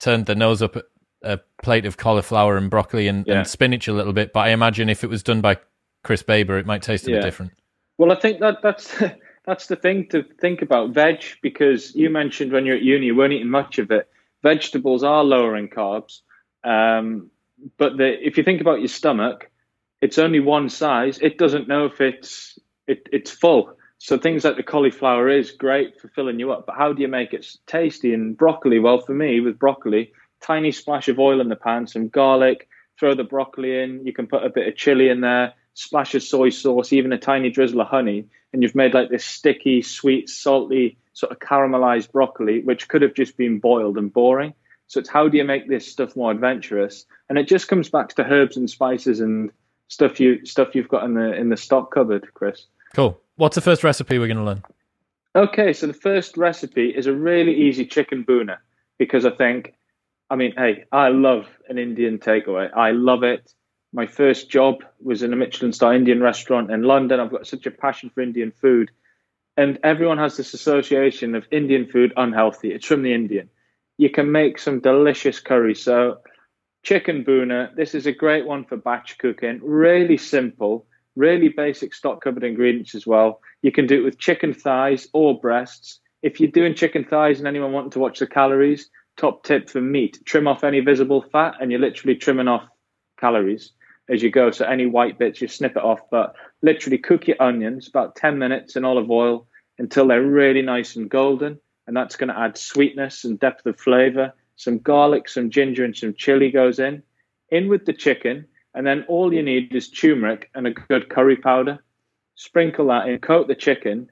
turned their nose up at a plate of cauliflower and broccoli and, and, spinach a little bit, but I imagine if it was done by Chris Baber, it might taste a bit different. Well, I think that that's that's the thing to think about veg because you mentioned when you're at uni you weren't eating much of it. Vegetables are lower in carbs, um, but the, if you think about your stomach, it's only one size. It doesn't know if it's it, it's full. So things like the cauliflower is great for filling you up, but how do you make it tasty? And broccoli, well, for me with broccoli, tiny splash of oil in the pan, some garlic, throw the broccoli in. You can put a bit of chili in there splash of soy sauce, even a tiny drizzle of honey, and you've made like this sticky, sweet, salty, sort of caramelized broccoli, which could have just been boiled and boring. So it's how do you make this stuff more adventurous? And it just comes back to herbs and spices and stuff you stuff you've got in the in the stock cupboard, Chris. Cool. What's the first recipe we're going to learn? Okay, so the first recipe is a really easy chicken bhuna because I think, I mean, hey, I love an Indian takeaway. I love it my first job was in a Michelin star Indian restaurant in London. I've got such a passion for Indian food. And everyone has this association of Indian food unhealthy. It's from the Indian. You can make some delicious curry. So, chicken bhuna, this is a great one for batch cooking. Really simple, really basic stock cupboard ingredients as well. You can do it with chicken thighs or breasts. If you're doing chicken thighs and anyone wanting to watch the calories, top tip for meat trim off any visible fat, and you're literally trimming off calories as you go. So any white bits, you snip it off. But literally cook your onions about 10 minutes in olive oil until they're really nice and golden. And that's going to add sweetness and depth of flavor. Some garlic, some ginger, and some chili goes in. In with the chicken. And then all you need is turmeric and a good curry powder. Sprinkle that in, coat the chicken,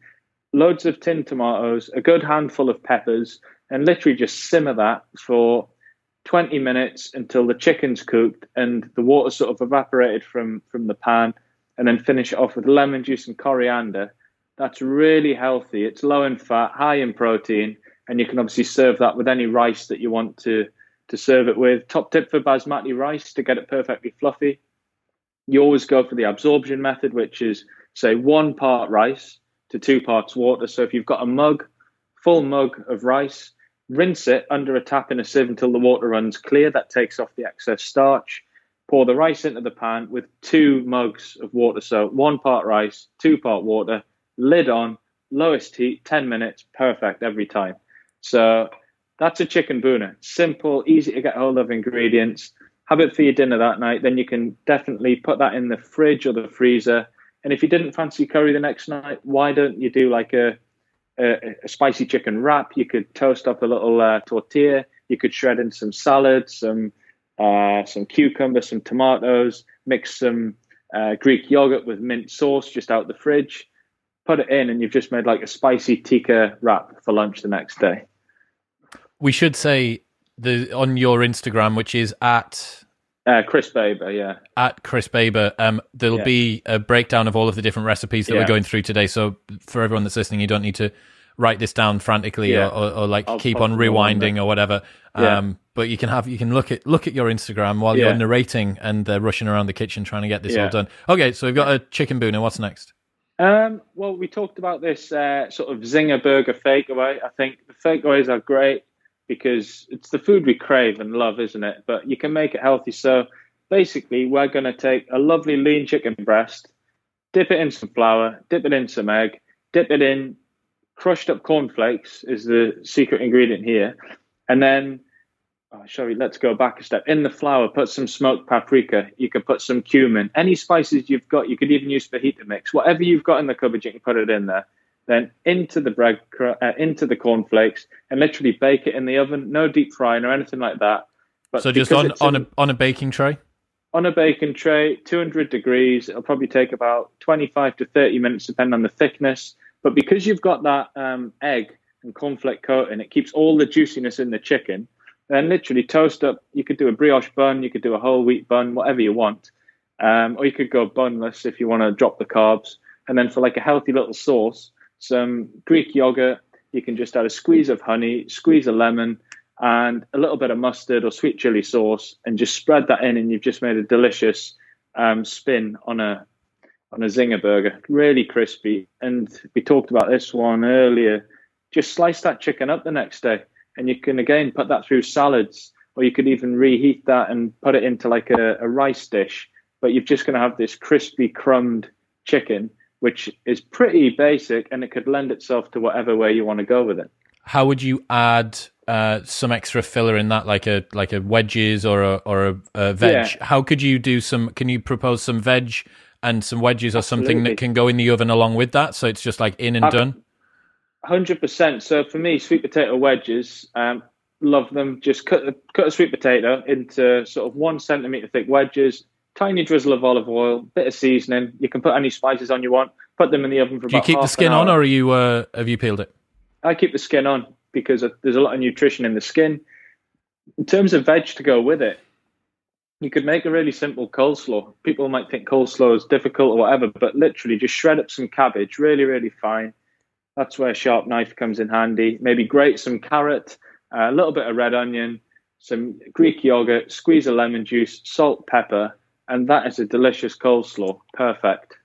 loads of tin tomatoes, a good handful of peppers, and literally just simmer that for 20 minutes until the chicken's cooked and the water sort of evaporated from from the pan and then finish it off with lemon juice and coriander that's really healthy it's low in fat high in protein and you can obviously serve that with any rice that you want to to serve it with top tip for basmati rice to get it perfectly fluffy you always go for the absorption method which is say one part rice to two parts water so if you've got a mug full mug of rice rinse it under a tap in a sieve until the water runs clear. That takes off the excess starch. Pour the rice into the pan with two mugs of water. So one part rice, two part water, lid on, lowest heat, 10 minutes, perfect every time. So that's a chicken bhuna. Simple, easy to get hold of ingredients. Have it for your dinner that night. Then you can definitely put that in the fridge or the freezer. And if you didn't fancy curry the next night, why don't you do like a a, a spicy chicken wrap. You could toast up a little uh, tortilla. You could shred in some salad, some uh, some cucumber, some tomatoes. Mix some uh, Greek yogurt with mint sauce just out the fridge. Put it in, and you've just made like a spicy tikka wrap for lunch the next day. We should say the on your Instagram, which is at uh, Chris Baber, yeah. At Chris Baber, um, there'll yeah. be a breakdown of all of the different recipes that yeah. we're going through today. So for everyone that's listening, you don't need to write this down frantically yeah. or, or, or, like I'll keep on rewinding or whatever. Um, but you can have you can look at look at your Instagram while you're narrating and uh, rushing around the kitchen trying to get this all done. Okay, so we've got a chicken bhuna. What's next? Um, well, we talked about this uh, sort of zinger burger fakeaway. I think the fakeaways are great because it's the food we crave and love, isn't it? But you can make it healthy. So basically, we're going to take a lovely lean chicken breast, dip it in some flour, dip it in some egg, dip it in crushed up cornflakes is the secret ingredient here, and then oh, sorry, let's go back a step. In the flour, put some smoked paprika. You could put some cumin. Any spices you've got, you could even use fajita mix. Whatever you've got in the cupboard, you can put it in there. Then into the bread, uh, into the cornflakes, and literally bake it in the oven. No deep frying or anything like that. But so just on on a on a baking tray. On a baking tray, 200 degrees. It'll probably take about 25 to 30 minutes, depending on the thickness. But because you've got that um, egg and cornflake coating, it keeps all the juiciness in the chicken then literally toast up. You could do a brioche bun, you could do a whole wheat bun, whatever you want. Um, or you could go bunless if you want to drop the carbs. And then for like a healthy little sauce, some Greek yogurt. You can just add a squeeze of honey, squeeze a lemon, and a little bit of mustard or sweet chili sauce, and just spread that in, and you've just made a delicious um, spin on a on a zinger burger. Really crispy. And we talked about this one earlier. Just slice that chicken up the next day and you can again put that through salads, or you could even reheat that and put it into like a, a rice dish. But you're just going to have this crispy, crumbed chicken, which is pretty basic, and it could lend itself to whatever way you want to go with it. How would you add uh, some extra filler in that, like a like a wedges or a or a, a veg? Yeah. How could you do some? Can you propose some veg and some wedges or Absolutely. something that can go in the oven along with that? So it's just like in and I've, done. Hundred percent. So for me, sweet potato wedges, um, love them. Just cut cut a sweet potato into sort of one centimeter thick wedges. Tiny drizzle of olive oil, bit of seasoning. You can put any spices on you want. Put them in the oven for. Do you keep the skin on, or are you uh, have you peeled it? I keep the skin on because there's a lot of nutrition in the skin. In terms of veg to go with it, you could make a really simple coleslaw. People might think coleslaw is difficult or whatever, but literally just shred up some cabbage, really, really fine that's where a sharp knife comes in handy. Maybe grate some carrot, uh, a little bit of red onion, some Greek yogurt, squeeze a lemon juice, salt, pepper, and that is a delicious coleslaw. Perfect.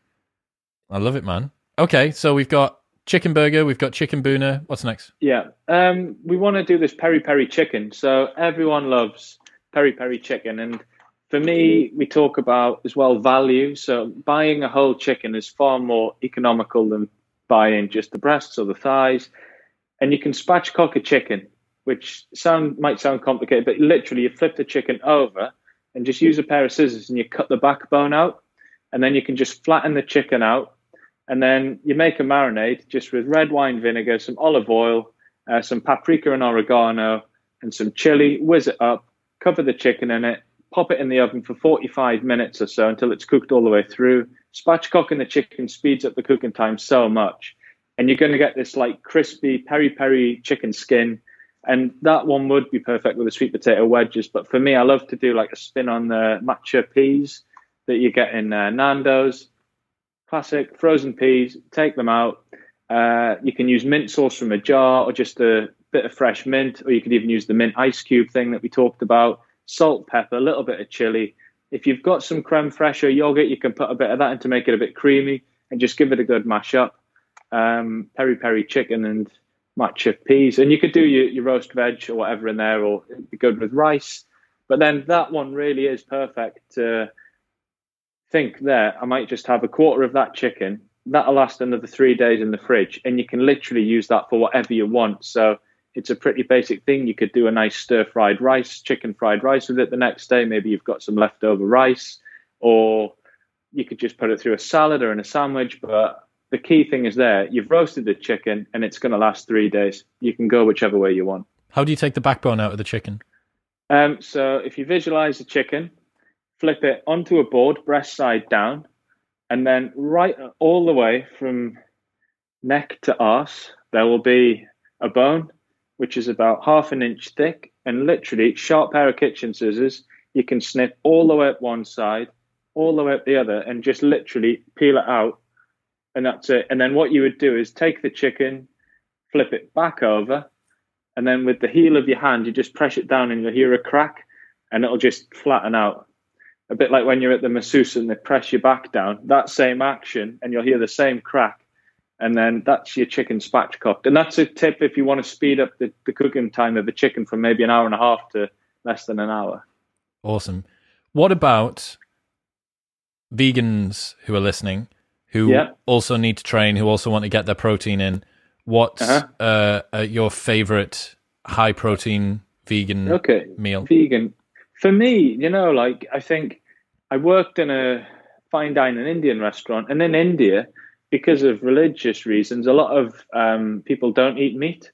I love it, man. Okay, so we've got chicken burger, we've got chicken bhuna. What's next? Yeah, um, we want to do this peri peri chicken. So everyone loves peri peri chicken, and for me, we talk about as well value. So buying a whole chicken is far more economical than buying just the breasts or the thighs, and you can spatchcock a chicken, which sound might sound complicated, but literally you flip the chicken over and just use a pair of scissors and you cut the backbone out, and then you can just flatten the chicken out, and then you make a marinade just with red wine vinegar, some olive oil, uh, some paprika and oregano, and some chili. Whiz it up, cover the chicken in it, pop it in the oven for 45 minutes or so until it's cooked all the way through. Spatchcocking the chicken speeds up the cooking time so much. And you're going to get this like crispy peri peri chicken skin. And that one would be perfect with the sweet potato wedges. But for me, I love to do like a spin on the macho peas that you get in uh, Nando's. Classic frozen peas, take them out. Uh, you can use mint sauce from a jar or just a bit of fresh mint, or you could even use the mint ice cube thing that we talked about. Salt, pepper, a little bit of chili, if you've got some creme fraiche or yogurt, you can put a bit of that in to make it a bit creamy and just give it a good mash up. Um, peri peri chicken and macho peas, and you could do your, your roast veg or whatever in there, or it'd be good with rice. But then that one really is perfect. To think there, I might just have a quarter of that chicken. That'll last another three days in the fridge, and you can literally use that for whatever you want. So it's a pretty basic thing. You could do a nice stir fried rice, chicken fried rice with it the next day. Maybe you've got some leftover rice, or you could just put it through a salad or in a sandwich. But the key thing is there you've roasted the chicken and it's going to last three days. You can go whichever way you want. How do you take the backbone out of the chicken? Um, so if you visualize the chicken, flip it onto a board, breast side down, and then right all the way from neck to arse, there will be a bone which is about half an inch thick, and literally sharp pair of kitchen scissors. You can snip all the way up one side, all the way up the other, and just literally peel it out, and that's it. And then what you would do is take the chicken, flip it back over, and then with the heel of your hand, you just press it down, and you'll hear a crack, and it'll just flatten out. A bit like when you're at the masseuse and they press your back down. That same action, and you'll hear the same crack and then that's your chicken spatchcocked. And that's a tip if you want to speed up the, the cooking time of the chicken from maybe an hour and a half to less than an hour. Awesome. What about vegans who are listening who yeah. also need to train, who also want to get their protein in? What's uh-huh. uh, uh, your favorite high protein vegan Okay, meal? vegan. For me, you know, like I think I worked in a fine dining Indian restaurant, and in India, because of religious reasons, a lot of um, people don't eat meat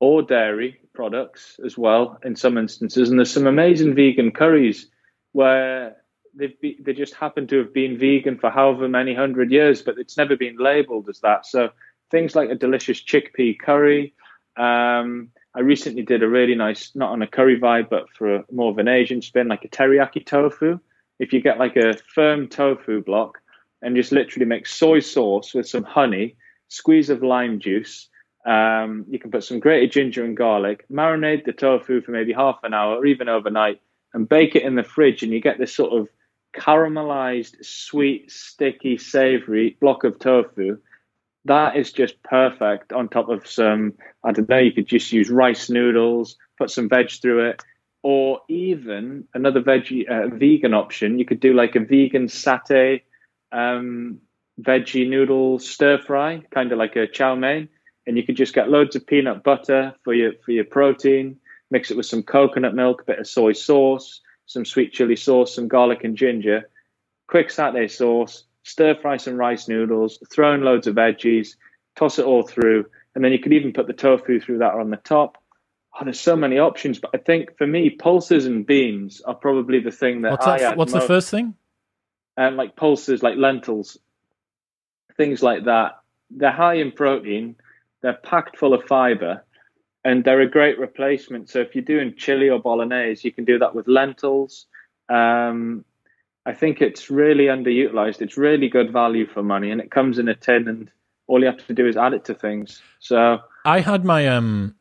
or dairy products as well in some instances. And there's some amazing vegan curries where they've be, they just happen to have been vegan for however many hundred years, but it's never been labeled as that. So things like a delicious chickpea curry. Um, I recently did a really nice, not on a curry vibe, but for a, more of an Asian spin, like a teriyaki tofu. If you get like a firm tofu block and just literally make soy sauce with some honey, squeeze of lime juice, um, you can put some grated ginger and garlic, marinate the tofu for maybe half an hour or even overnight, and bake it in the fridge, and you get this sort of caramelized, sweet, sticky, savory block of tofu. That is just perfect on top of some, I don't know, you could just use rice noodles, put some veg through it, or even another veggie, uh, vegan option. You could do like a vegan satay um, veggie noodle stir fry, kind of like a chow mein and you could just get loads of peanut butter for your for your protein. Mix it with some coconut milk, a bit of soy sauce, some sweet chili sauce, some garlic and ginger. Quick satay sauce. Stir fry some rice noodles. Throw in loads of veggies. Toss it all through, and then you could even put the tofu through that on the top. Oh, there's so many options, but I think for me, pulses and beans are probably the thing that What's, I that, what's the first thing? And like pulses, like lentils, things like that. They're high in protein. They're packed full of fiber, and they're a great replacement. So if you're doing chili or bolognese, you can do that with lentils. Um, I think it's really underutilized. It's really good value for money, and it comes in a tin, and all you have to do is add it to things. So I had my um,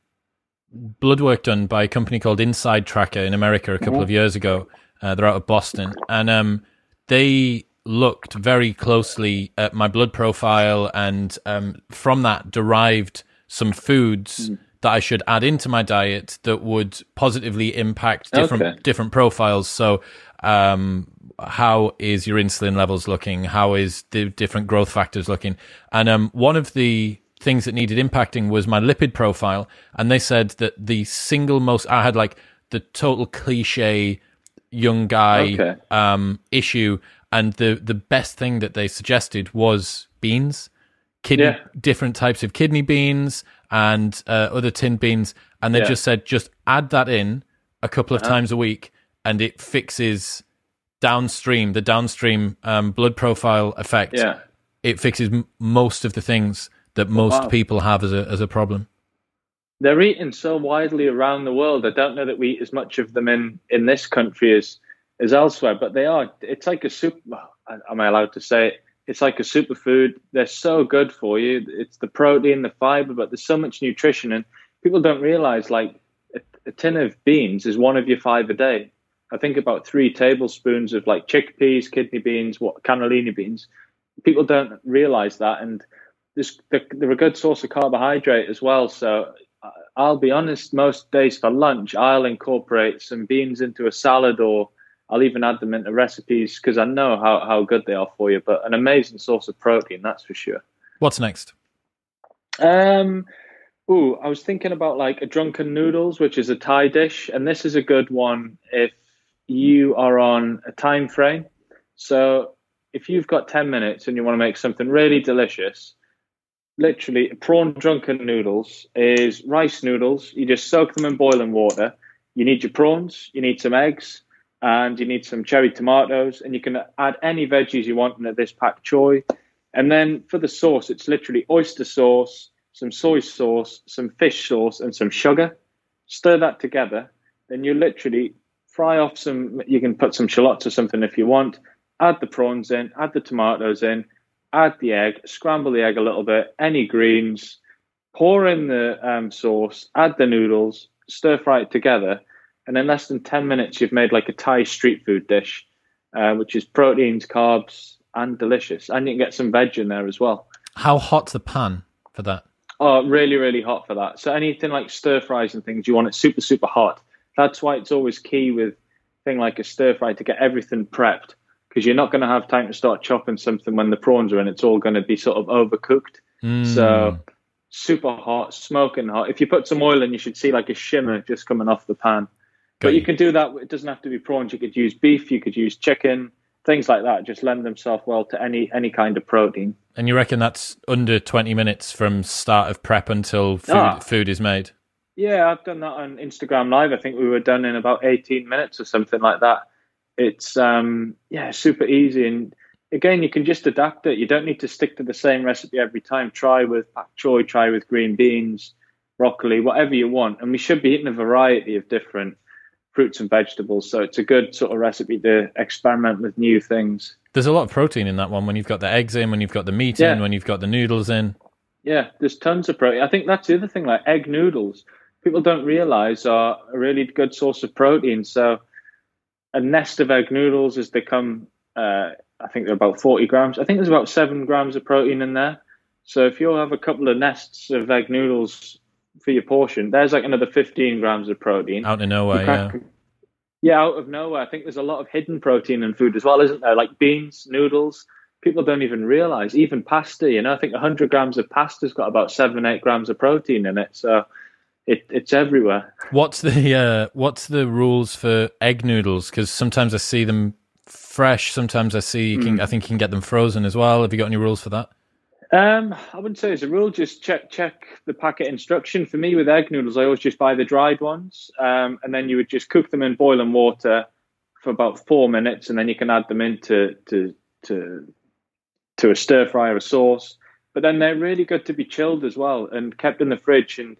blood work done by a company called Inside Tracker in America a couple of years ago. Uh, they're out of Boston, and um, they looked very closely at my blood profile, and um, from that derived some foods that I should add into my diet that would positively impact different Okay. different profiles. So. Um, how is your insulin levels looking? How is the different growth factors looking? And um, one of the things that needed impacting was my lipid profile. And they said that the single most, I had like the total cliche young guy Okay. um, issue. And the, the best thing that they suggested was beans, kidney, Yeah. different types of kidney beans and uh, other tin beans. And they Yeah. just said, just add that in a couple of Uh-huh. times a week and it fixes downstream, the downstream um, blood profile effect yeah, it fixes m- most of the things that most Wow. people have as a as a problem. they're eaten so widely around the world. I don't know that we eat as much of them in in this country as as elsewhere, but they are. It's like a well, Am I allowed to say it? It's like a superfood. They're so good for you. It's the protein, the fiber, but there's so much nutrition, and people don't realize like a, a tin of beans is one of your five a day. I think about three tablespoons of like chickpeas, kidney beans, what cannellini beans. People don't realize that, and this, they're, they're a good source of carbohydrate as well. So uh, I'll be honest, most days for lunch, I'll incorporate some beans into a salad or I'll even add them into recipes because I know how, how good they are for you. But an amazing source of protein, that's for sure. What's next? Um, ooh, I was thinking about like a drunken noodles, which is a Thai dish, and this is a good one if you are on a time frame. So if you've got ten minutes and you want to make something really delicious, literally prawn drunken noodles is rice noodles. You just soak them in boiling water. You need your prawns, you need some eggs, and you need some cherry tomatoes, and you can add any veggies you want into this pak choi. And then for the sauce, it's literally oyster sauce, some soy sauce, some fish sauce, and some sugar. Stir that together. Then you literally fry off some. You can put some shallots or something if you want. Add the prawns in. Add the tomatoes in. Add the egg. Scramble the egg a little bit. Any greens. Pour in the um, sauce. Add the noodles. Stir fry it together. And in less than ten minutes, you've made like a Thai street food dish, uh, which is proteins, carbs, and delicious. And you can get some veg in there as well. How hot's the pan for that? Oh, really, really hot for that. So anything like stir fries and things, you want it super, super hot. That's why it's always key with thing like a stir fry to get everything prepped because you're not going to have time to start chopping something when the prawns are in. It's all going to be sort of overcooked. Mm. So super hot, smoking hot. If you put some oil in, you should see like a shimmer just coming off the pan. But you. you can do that. It doesn't have to be prawns. You could use beef. You could use chicken. Things like that just lend themselves well to any any kind of protein. And you reckon that's under twenty minutes from start of prep until food, ah. food is made? Yeah, I've done that on Instagram Live. I think we were done in about eighteen minutes or something like that. It's um yeah, super easy and again, you can just adapt it. You don't need to stick to the same recipe every time. Try with pak choy, try with green beans, broccoli, whatever you want. And we should be eating a variety of different fruits and vegetables. So it's a good sort of recipe to experiment with new things. There's a lot of protein in that one when you've got the eggs in, when you've got the meat yeah. in, when you've got the noodles in. Yeah, there's tons of protein. I think that's the other thing, like egg noodles, people don't realize are a really good source of protein. So a nest of egg noodles has become uh, I think they're about 40 grams. I think there's about seven grams of protein in there. So if you'll have a couple of nests of egg noodles for your portion, there's like another 15 grams of protein. Out of nowhere, yeah. Yeah, out of nowhere. I think there's a lot of hidden protein in food as well, isn't there? Like beans, noodles. People don't even realize. Even pasta, you know, I think 100 grams of pasta's got about seven, eight grams of protein in it. So it, it's everywhere. What's the uh, what's the rules for egg noodles? Because sometimes I see them fresh. Sometimes I see you can. Mm. I think you can get them frozen as well. Have you got any rules for that? Um, I wouldn't say it's a rule. Just check check the packet instruction. For me, with egg noodles, I always just buy the dried ones, um, and then you would just cook them in boiling water for about four minutes, and then you can add them into to to to a stir fry or a sauce. But then they're really good to be chilled as well and kept in the fridge. And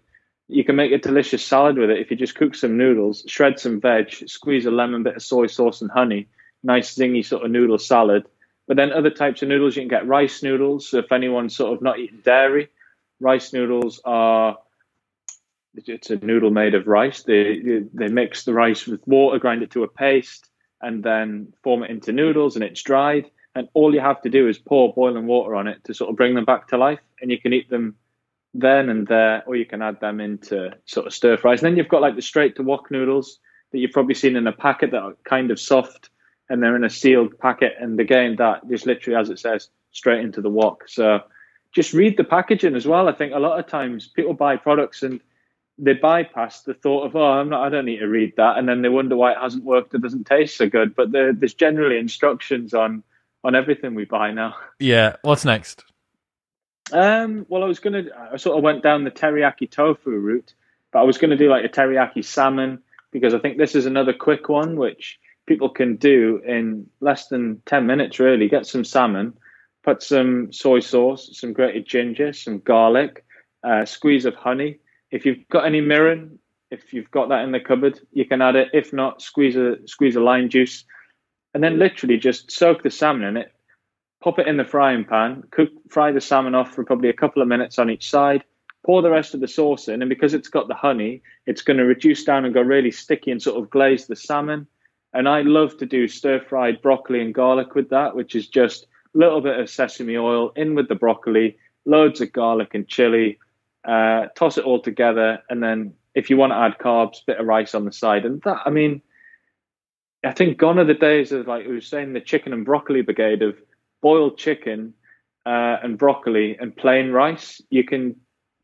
you can make a delicious salad with it if you just cook some noodles, shred some veg, squeeze a lemon, bit of soy sauce and honey, nice zingy sort of noodle salad. But then other types of noodles, you can get rice noodles. So if anyone's sort of not eating dairy, rice noodles are it's a noodle made of rice. They they mix the rice with water, grind it to a paste, and then form it into noodles, and it's dried. And all you have to do is pour boiling water on it to sort of bring them back to life, and you can eat them then and there, or you can add them into sort of stir fries. And then you've got like the straight to wok noodles that you've probably seen in a packet that are kind of soft and they're in a sealed packet. And again, that just literally, as it says, straight into the wok. So just read the packaging as well. I think a lot of times people buy products and they bypass the thought of, oh, I'm not, I don't need to read that, and then they wonder why it hasn't worked. It doesn't taste so good. But there's generally instructions on on everything we buy now. Yeah. What's next? Um. Well, I was gonna. I sort of went down the teriyaki tofu route, but I was gonna do like a teriyaki salmon because I think this is another quick one, which people can do in less than 10 minutes, really. Get some salmon, put some soy sauce, some grated ginger, some garlic, uh, squeeze of honey. If you've got any mirin, if you've got that in the cupboard, you can add it. If not, squeeze a squeeze a lime juice, and then literally just soak the salmon in it. Pop it in the frying pan. Cook, fry the salmon off for probably a couple of minutes on each side. Pour the rest of the sauce in, and because it's got the honey, it's going to reduce down and go really sticky and sort of glaze the salmon. And I love to do stir fried broccoli and garlic with that, which is just a little bit of sesame oil in with the broccoli, loads of garlic and chili, uh, toss it all together. And then if you want to add carbs, bit of rice on the side. And that, I mean, I think gone are the days of like we were saying the chicken and broccoli brigade of boiled chicken uh, and broccoli and plain rice. You can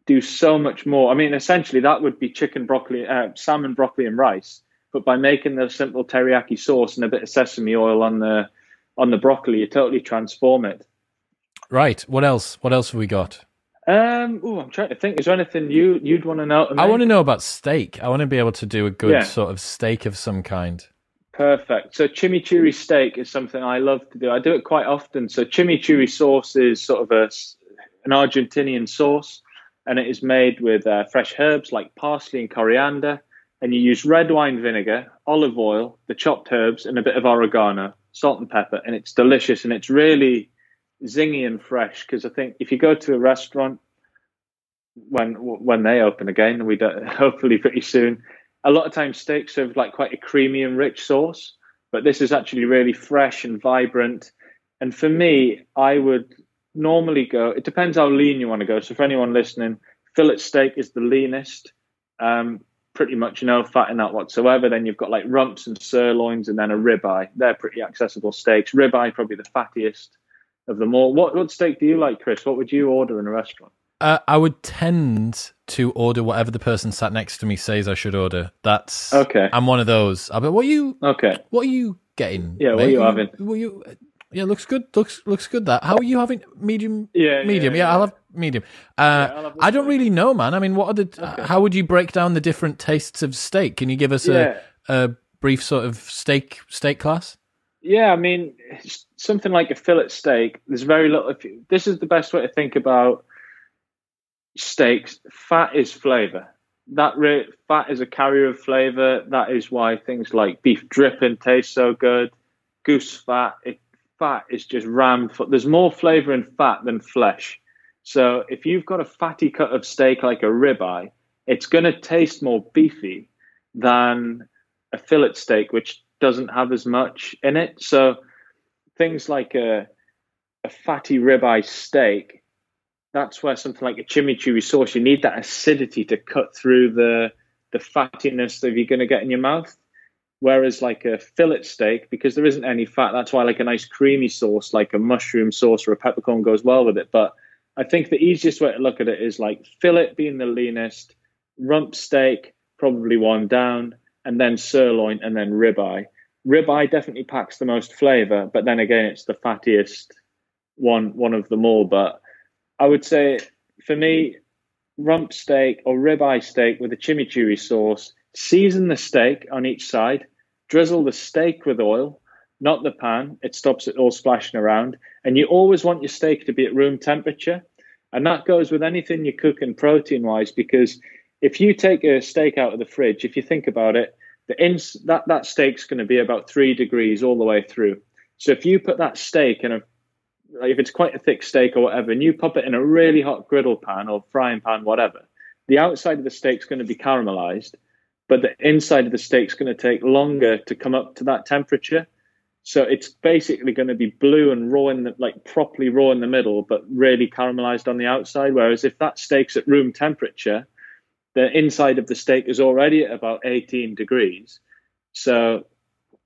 do so much more. I mean, essentially that would be chicken, broccoli, uh, salmon, broccoli, and rice but by making the simple teriyaki sauce and a bit of sesame oil on the on the broccoli, you totally transform it. Right. What else? What else have we got? Um, oh, I'm trying to think. Is there anything you you'd want to know? I want to know about steak. I want to be able to do a good yeah. sort of steak of some kind. Perfect. So chimichurri steak is something I love to do. I do it quite often. So chimichurri sauce is sort of a an Argentinian sauce, and it is made with uh, fresh herbs like parsley and coriander and you use red wine vinegar, olive oil, the chopped herbs, and a bit of oregano, salt and pepper, and it's delicious and it's really zingy and fresh. Because I think if you go to a restaurant when when they open again, we do hopefully pretty soon, a lot of times steaks serve like quite a creamy and rich sauce, but this is actually really fresh and vibrant. And for me, I would normally go. It depends how lean you want to go. So for anyone listening, fillet steak is the leanest. Um, pretty much no fat in that whatsoever. Then you've got like rumps and sirloins and then a ribeye. They're pretty accessible steaks. Ribeye probably the fattiest of them all. What what steak do you like, Chris? What would you order in a restaurant? Uh, I would tend to order whatever the person sat next to me says I should order. That's Okay. I'm one of those. I'll be, what are you? Okay. What are you getting? Yeah, what mate? are you having? What you? Yeah, looks good. Looks looks good. That. How are you having medium? Yeah, medium. Yeah, yeah, I'll have medium. Uh, I'll have I don't really know, man. I mean, what are the? How would you break down the different tastes of steak? Can you give us Yeah. a, a brief sort of steak steak class? Yeah, I mean, something like a fillet steak. There's very little. If you, this is the best way to think about steaks. Fat is flavor. That re- fat is a carrier of flavor. That is why things like beef dripping taste so good. Goose fat, it, fat is just rammed. For, there's more flavor in fat than flesh. So if you've got a fatty cut of steak like a ribeye, it's going to taste more beefy than a fillet steak, which doesn't have as much in it. So things like a a fatty ribeye steak, that's where something like a chimichurri sauce, you need that acidity to cut through the the fattiness that you're going to get in your mouth. Whereas like a fillet steak, because there isn't any fat, that's why like a nice creamy sauce, like a mushroom sauce or a peppercorn, goes well with it. But I think the easiest way to look at it is like fillet being the leanest, rump steak probably one down, and then sirloin, and then ribeye. Ribeye definitely packs the most flavor, but then again, it's the fattiest one one of them all. But I would say for me, rump steak or ribeye steak with a chimichurri sauce. Season the steak on each side. Drizzle the steak with oil, not the pan. It stops it all splashing around. And you always want your steak to be at room temperature. And that goes with anything you cook in protein wise, because if you take a steak out of the fridge, if you think about it, the ins that, that steak's going to be about three degrees all the way through. So if you put that steak in a if it's quite a thick steak or whatever, and you pop it in a really hot griddle pan or frying pan, whatever, the outside of the steak's going to be caramelized, but the inside of the steak's going to take longer to come up to that temperature. So it's basically going to be blue and raw in the like properly raw in the middle, but really caramelized on the outside. Whereas if that steak's at room temperature, the inside of the steak is already at about 18 degrees. So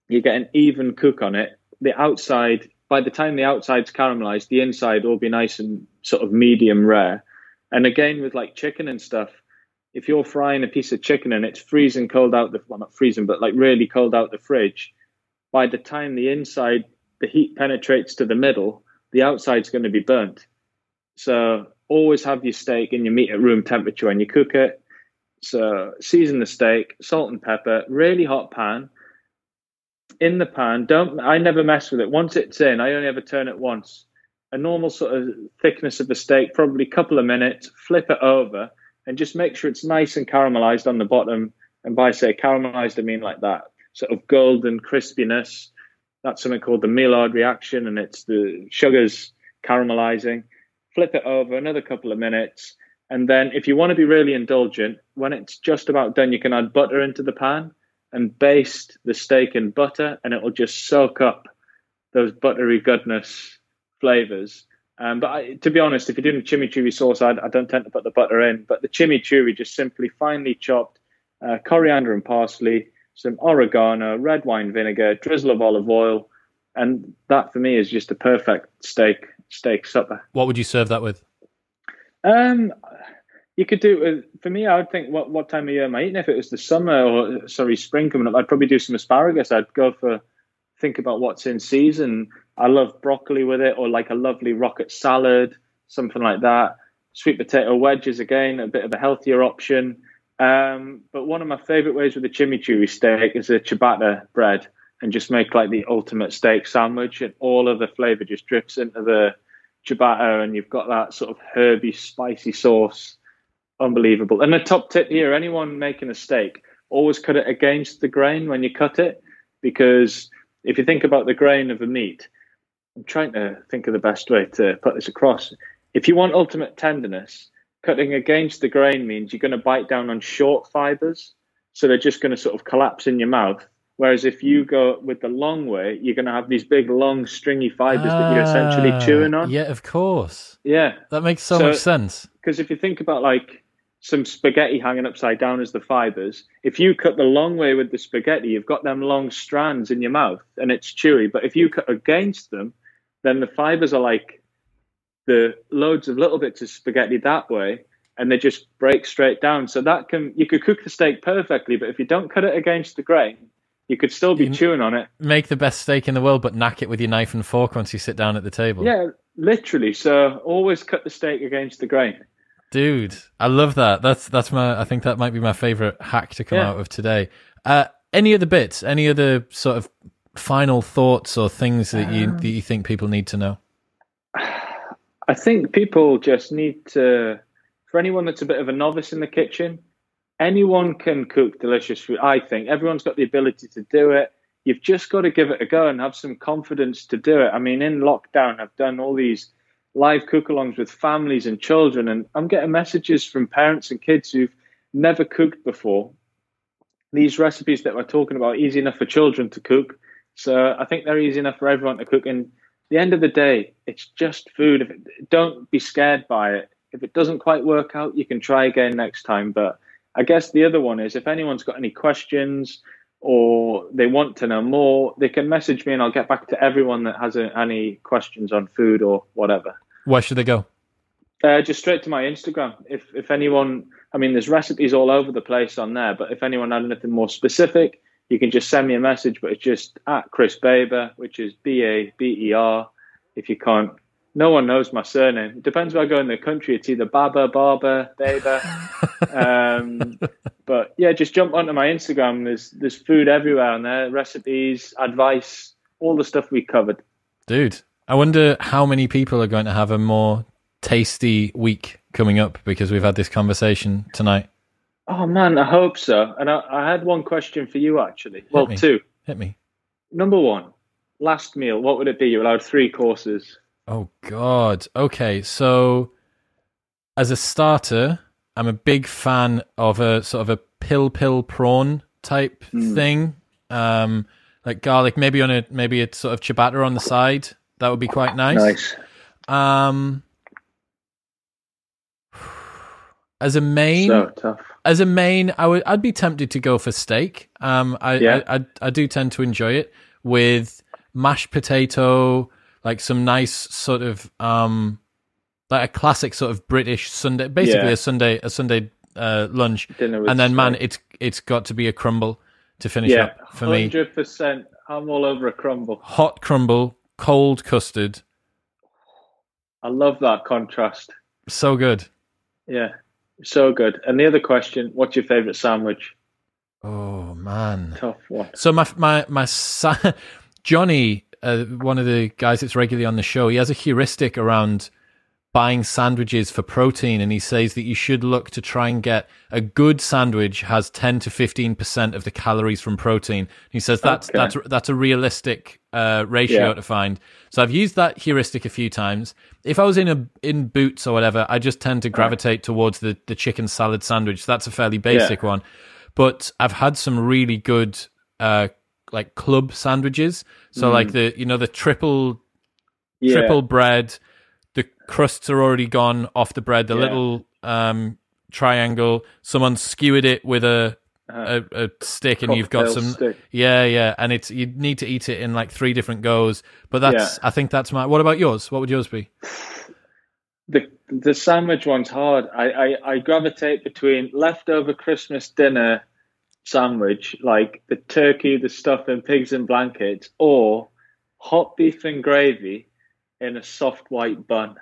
you get an even cook on it. The outside, by the time the outside's caramelized, the inside will be nice and sort of medium rare. And again, with like chicken and stuff, if you're frying a piece of chicken and it's freezing cold out the well, not freezing, but like really cold out the fridge, by the time the inside the heat penetrates to the middle, the outside's going to be burnt. So always have your steak and your meat at room temperature when you cook it. So season the steak, salt and pepper, really hot pan. In the pan, don't I never mess with it. Once it's in, I only ever turn it once. A normal sort of thickness of the steak, probably a couple of minutes, flip it over and just make sure it's nice and caramelized on the bottom. And by say caramelized, I mean like that sort of golden crispiness. That's something called the Maillard reaction, and it's the sugars caramelizing. Flip it over another couple of minutes, and then if you want to be really indulgent, when it's just about done, you can add butter into the pan and baste the steak in butter, and it will just soak up those buttery goodness flavors. Um, but I, to be honest, if you're doing a chimichurri sauce, I, I, don't tend to put the butter in. But the chimichurri, just simply finely chopped uh, coriander and parsley, some oregano, red wine vinegar, drizzle of olive oil, and that for me is just a perfect steak steak supper. What would you serve that with? Um, you could do it with, for me. I would think what what time of year am I eating? If it was the summer or sorry spring coming up, I'd probably do some asparagus. I'd go for think about what's in season. I love broccoli with it, or like a lovely rocket salad, something like that. Sweet potato wedges again, a bit of a healthier option. Um, but one of my favorite ways with a chimichurri steak is a ciabatta bread and just make like the ultimate steak sandwich and all of the flavor just drips into the ciabatta and you've got that sort of herby, spicy sauce. Unbelievable. And the top tip here, anyone making a steak, always cut it against the grain when you cut it because if you think about the grain of the meat, I'm trying to think of the best way to put this across. If you want ultimate tenderness, cutting against the grain means you're going to bite down on short fibers. So they're just going to sort of collapse in your mouth. Whereas if you go with the long way, you're going to have these big, long, stringy fibers that you're essentially Ah, chewing on. Yeah, of course. Yeah. That makes so, So- much sense. Because if you think about like some spaghetti hanging upside down as the fibers, if you cut the long way with the spaghetti, you've got them long strands in your mouth and it's chewy. But if you cut against them, then the fibers are like the loads of little bits of spaghetti that way, and they just break straight down. So that can you could cook the steak perfectly, but if you don't cut it against the grain, you could still be You- chewing on it. Make the best steak in the world, but knack it with your knife and fork once you sit down at the table. Yeah, literally. So always cut the steak against the grain. Dude, I love that. That's that's my. I think that might be my favorite hack to come Yeah. out of today. Uh, any other bits? Any other sort of final thoughts or things that you Um, that you think people need to know? I think people just need to, for anyone that's a bit of a novice in the kitchen, anyone can cook delicious food. I think everyone's got the ability to do it. You've just got to give it a go and have some confidence to do it. I mean, in lockdown, I've done all these live cook alongs with families and children, and I'm getting messages from parents and kids who've never cooked before. These recipes that we're talking about, easy enough for children to cook. So I think they're easy enough for everyone to cook. And the end of the day, it's just food. If it, don't be scared by it. If it doesn't quite work out, you can try again next time. But I guess the other one is if anyone's got any questions or they want to know more, they can message me and I'll get back to everyone that has a, any questions on food or whatever. Where should they go? Uh, just straight to my Instagram. If if anyone, I mean, there's recipes all over the place on there. But if anyone had anything more specific, you can just send me a message. But it's just at Chris Baber, which is B A B E R. If you can't, no one knows my surname. It depends where I go in the country. It's either Baba, Barber, Baber. um, but yeah, just jump onto my Instagram. There's there's food everywhere on there, recipes, advice, all the stuff we covered. Dude, I wonder how many people are going to have a more tasty week coming up because we've had this conversation tonight. Oh man, I hope so. And I, I had one question for you actually. Well, me. two. Hit me. Number one, last meal. What would it be? You're allowed three courses. Oh God. Okay, so as a starter, I'm a big fan of a sort of a pil pil prawn type thing. Um, like garlic, maybe on a maybe a sort of ciabatta on the side. That would be quite nice. Um, as a main, So tough. As a main, I would I'd be tempted to go for steak. Um, I, Yeah. I, I I do tend to enjoy it with mashed potato, like some nice sort of um, like a classic sort of British Sunday, basically Yeah. a Sunday a Sunday uh, lunch, Dinner and then man, it's it's got to be a crumble to finish Yeah, up for me. hundred percent. I'm all over a crumble. Hot crumble, cold custard, I love that contrast. so good. Yeah, so good. And the other question: What's your favorite sandwich? Oh man. Tough one. So my my my son, Johnny, uh, one of the guys that's regularly on the show, he has a heuristic around buying sandwiches for protein, and he says that you should look to try and get a good sandwich has ten to fifteen percent of the calories from protein. He says that's Okay. that's that's a realistic uh, ratio Yeah. to find. So I've used that heuristic a few times. If I was in a in Boots or whatever, I just tend to gravitate towards the the chicken salad sandwich. That's a fairly basic one but I've had some really good uh like club sandwiches. So like the you know the triple Mm. Yeah. triple bread, the crusts are already gone off the bread. The Yeah. little um triangle, someone skewered it with a Uh, a, a stick, and you've got some stick. yeah yeah, and it's you need to eat it in like three different goes. But that's I think that's my. What about yours? What would yours be? the the sandwich one's hard. I, I, I gravitate between leftover Christmas dinner sandwich, like the turkey, the stuffing, pigs in blankets, or hot beef and gravy in a soft white bun.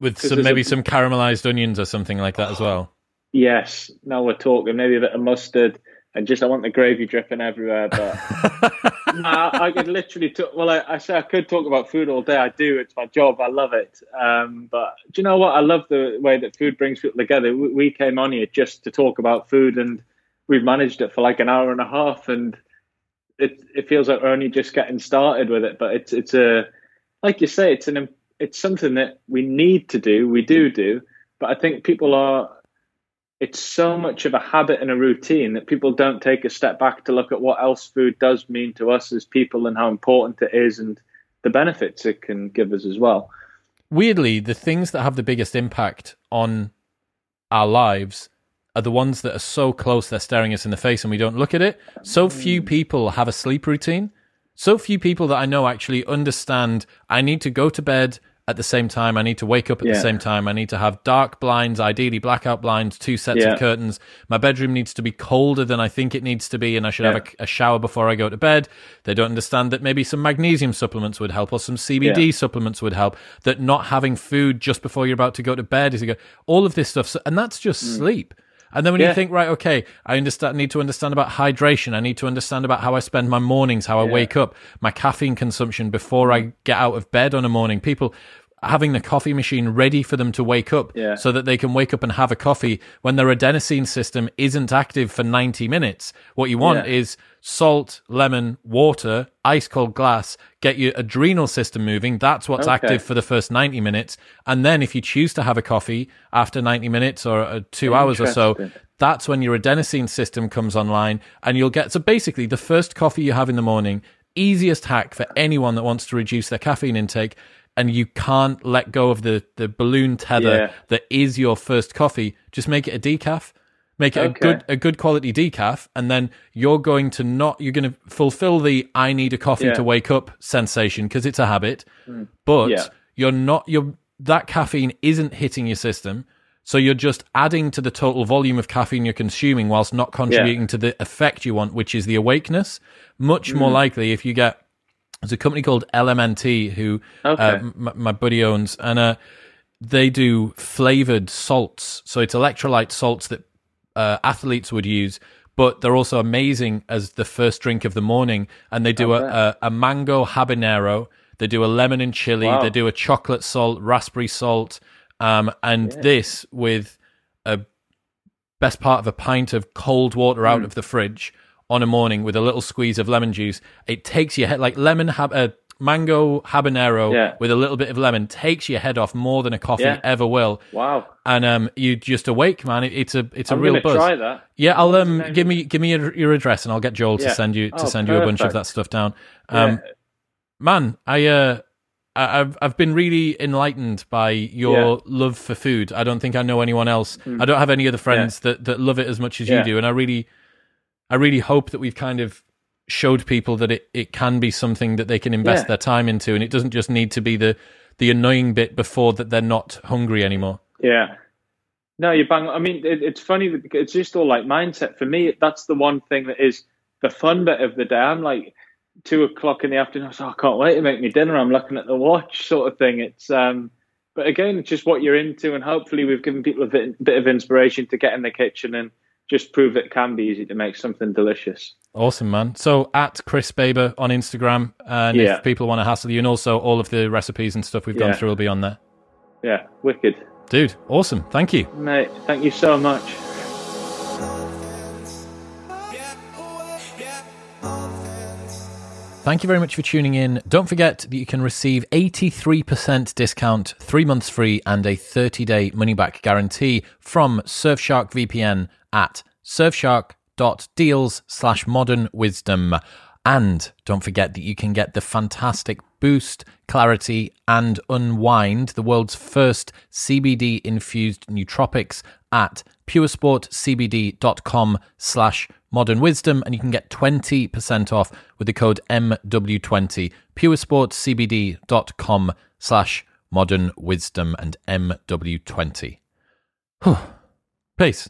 with some maybe a- some caramelized onions or something like that as well. Yes, now we're talking. Maybe a bit of mustard and just I want the gravy dripping everywhere. But Nah, I could literally talk. Well, I, I say I could talk about food all day. I do. It's my job. I love it. Um, but do you know what? I love the way that food brings people together. We, we came on here just to talk about food, and we've managed it for like an hour and a half, and it it feels like we're only just getting started with it. But it's it's a like you say, it's an it's something that we need to do. We do do, but I think people are. It's so much of a habit and a routine that people don't take a step back to look at what else food does mean to us as people and how important it is and the benefits it can give us as well. weirdly, the things that have the biggest impact on our lives are the ones that are so close they're staring us in the face and we don't look at it. So few mm. people have a sleep routine. So few people that I know actually understand I need to go to bed at the same time. I need to wake up at the same time. I need to have dark blinds, ideally blackout blinds, two sets Yeah. of curtains. My bedroom needs to be colder than I think it needs to be, and I should have a, a shower before I go to bed. They don't understand that maybe some magnesium supplements would help or some CBD Yeah. supplements would help. That not having food just before you're about to go to bed is a good. All of this stuff, so, and that's just mm. sleep. And then when you Mm. Think, right, okay, I understand, need to understand about hydration. I need to understand about how I spend my mornings, how I wake up, my caffeine consumption before Mm. I get out of bed on a morning. People having the coffee machine ready for them to wake up Yeah. so that they can wake up and have a coffee when their adenosine system isn't active for 90 minutes. What you want Yeah. is salt, lemon, water, ice cold glass, get your adrenal system moving. That's what's Okay. active for the first 90 minutes. And then if you choose to have a coffee after 90 minutes or uh, two hours or so, that's when your adenosine system comes online and you'll get. So basically, the first coffee you have in the morning, easiest hack for anyone that wants to reduce their caffeine intake. And you can't let go of the, the balloon tether Yeah. that is your first coffee. Just make it a decaf make it a good a good quality decaf and then you're going to not you're going to fulfill the i need a coffee Yeah. to wake up sensation because it's a habit mm. but Yeah. you're not you're that caffeine isn't hitting your system so you're just adding to the total volume of caffeine you're consuming whilst not contributing to the effect you want which is the awakeness much more mm. likely if you get there's a company called LMNT who uh, m- my buddy owns and uh they do flavored salts. So it's electrolyte salts that uh, athletes would use, but they're also amazing as the first drink of the morning. And they do a, a, a mango habanero, they do a lemon and chili, Wow. they do a chocolate salt, raspberry salt, um, and this with a best part of a pint of cold water out of the fridge on a morning with a little squeeze of lemon juice. It takes your head like lemon hab- uh, mango habanero Yeah. with a little bit of lemon takes your head off more than a coffee Yeah. ever will Wow. and um, you just awake, man. It, it's a it's a I'm real buzz. try that. Yeah, I'll um give me give me your, your address and I'll get Joel to send you to Oh, send you a bunch of that stuff down. Um, Yeah. man, I uh. I've I've been really enlightened by your Yeah. Love for food. I don't think I know anyone else. I don't have any other friends that, that love it as much as you do, and I really, I really hope that we've kind of showed people that it, it can be something that they can invest Yeah. their time into, and it doesn't just need to be the the annoying bit before that they're not hungry anymore. Yeah. No, you're bang. I mean, it, it's funny. that It's just all like mindset. For me, that's the one thing that is the fun bit of the day. I'm like two o'clock in the afternoon. I was like, I can't wait to make me dinner. I'm looking at the watch, sort of thing. It's um, but again, it's just what you're into, and hopefully, we've given people a bit, bit of inspiration to get in the kitchen and just prove it can be easy to make something delicious. Awesome, man. So at Chris Baber on Instagram, and Yeah. if people want to hassle you, and also all of the recipes and stuff we've gone through will be on there. Yeah, wicked, Dude, awesome. Thank you. mate. Thank you so much. Thank you very much for tuning in. Don't forget that you can receive 83% discount, three months free, and a 30 day money back guarantee from Surfshark VPN at surfshark.deals slash modern wisdom. And don't forget that you can get the fantastic Boost, Clarity, and Unwind, the world's first CBD infused nootropics at puresportcbd.com slash modern wisdom and you can get 20% off with the code MW20 puresportcbd.com slash modern wisdom and MW20. Peace.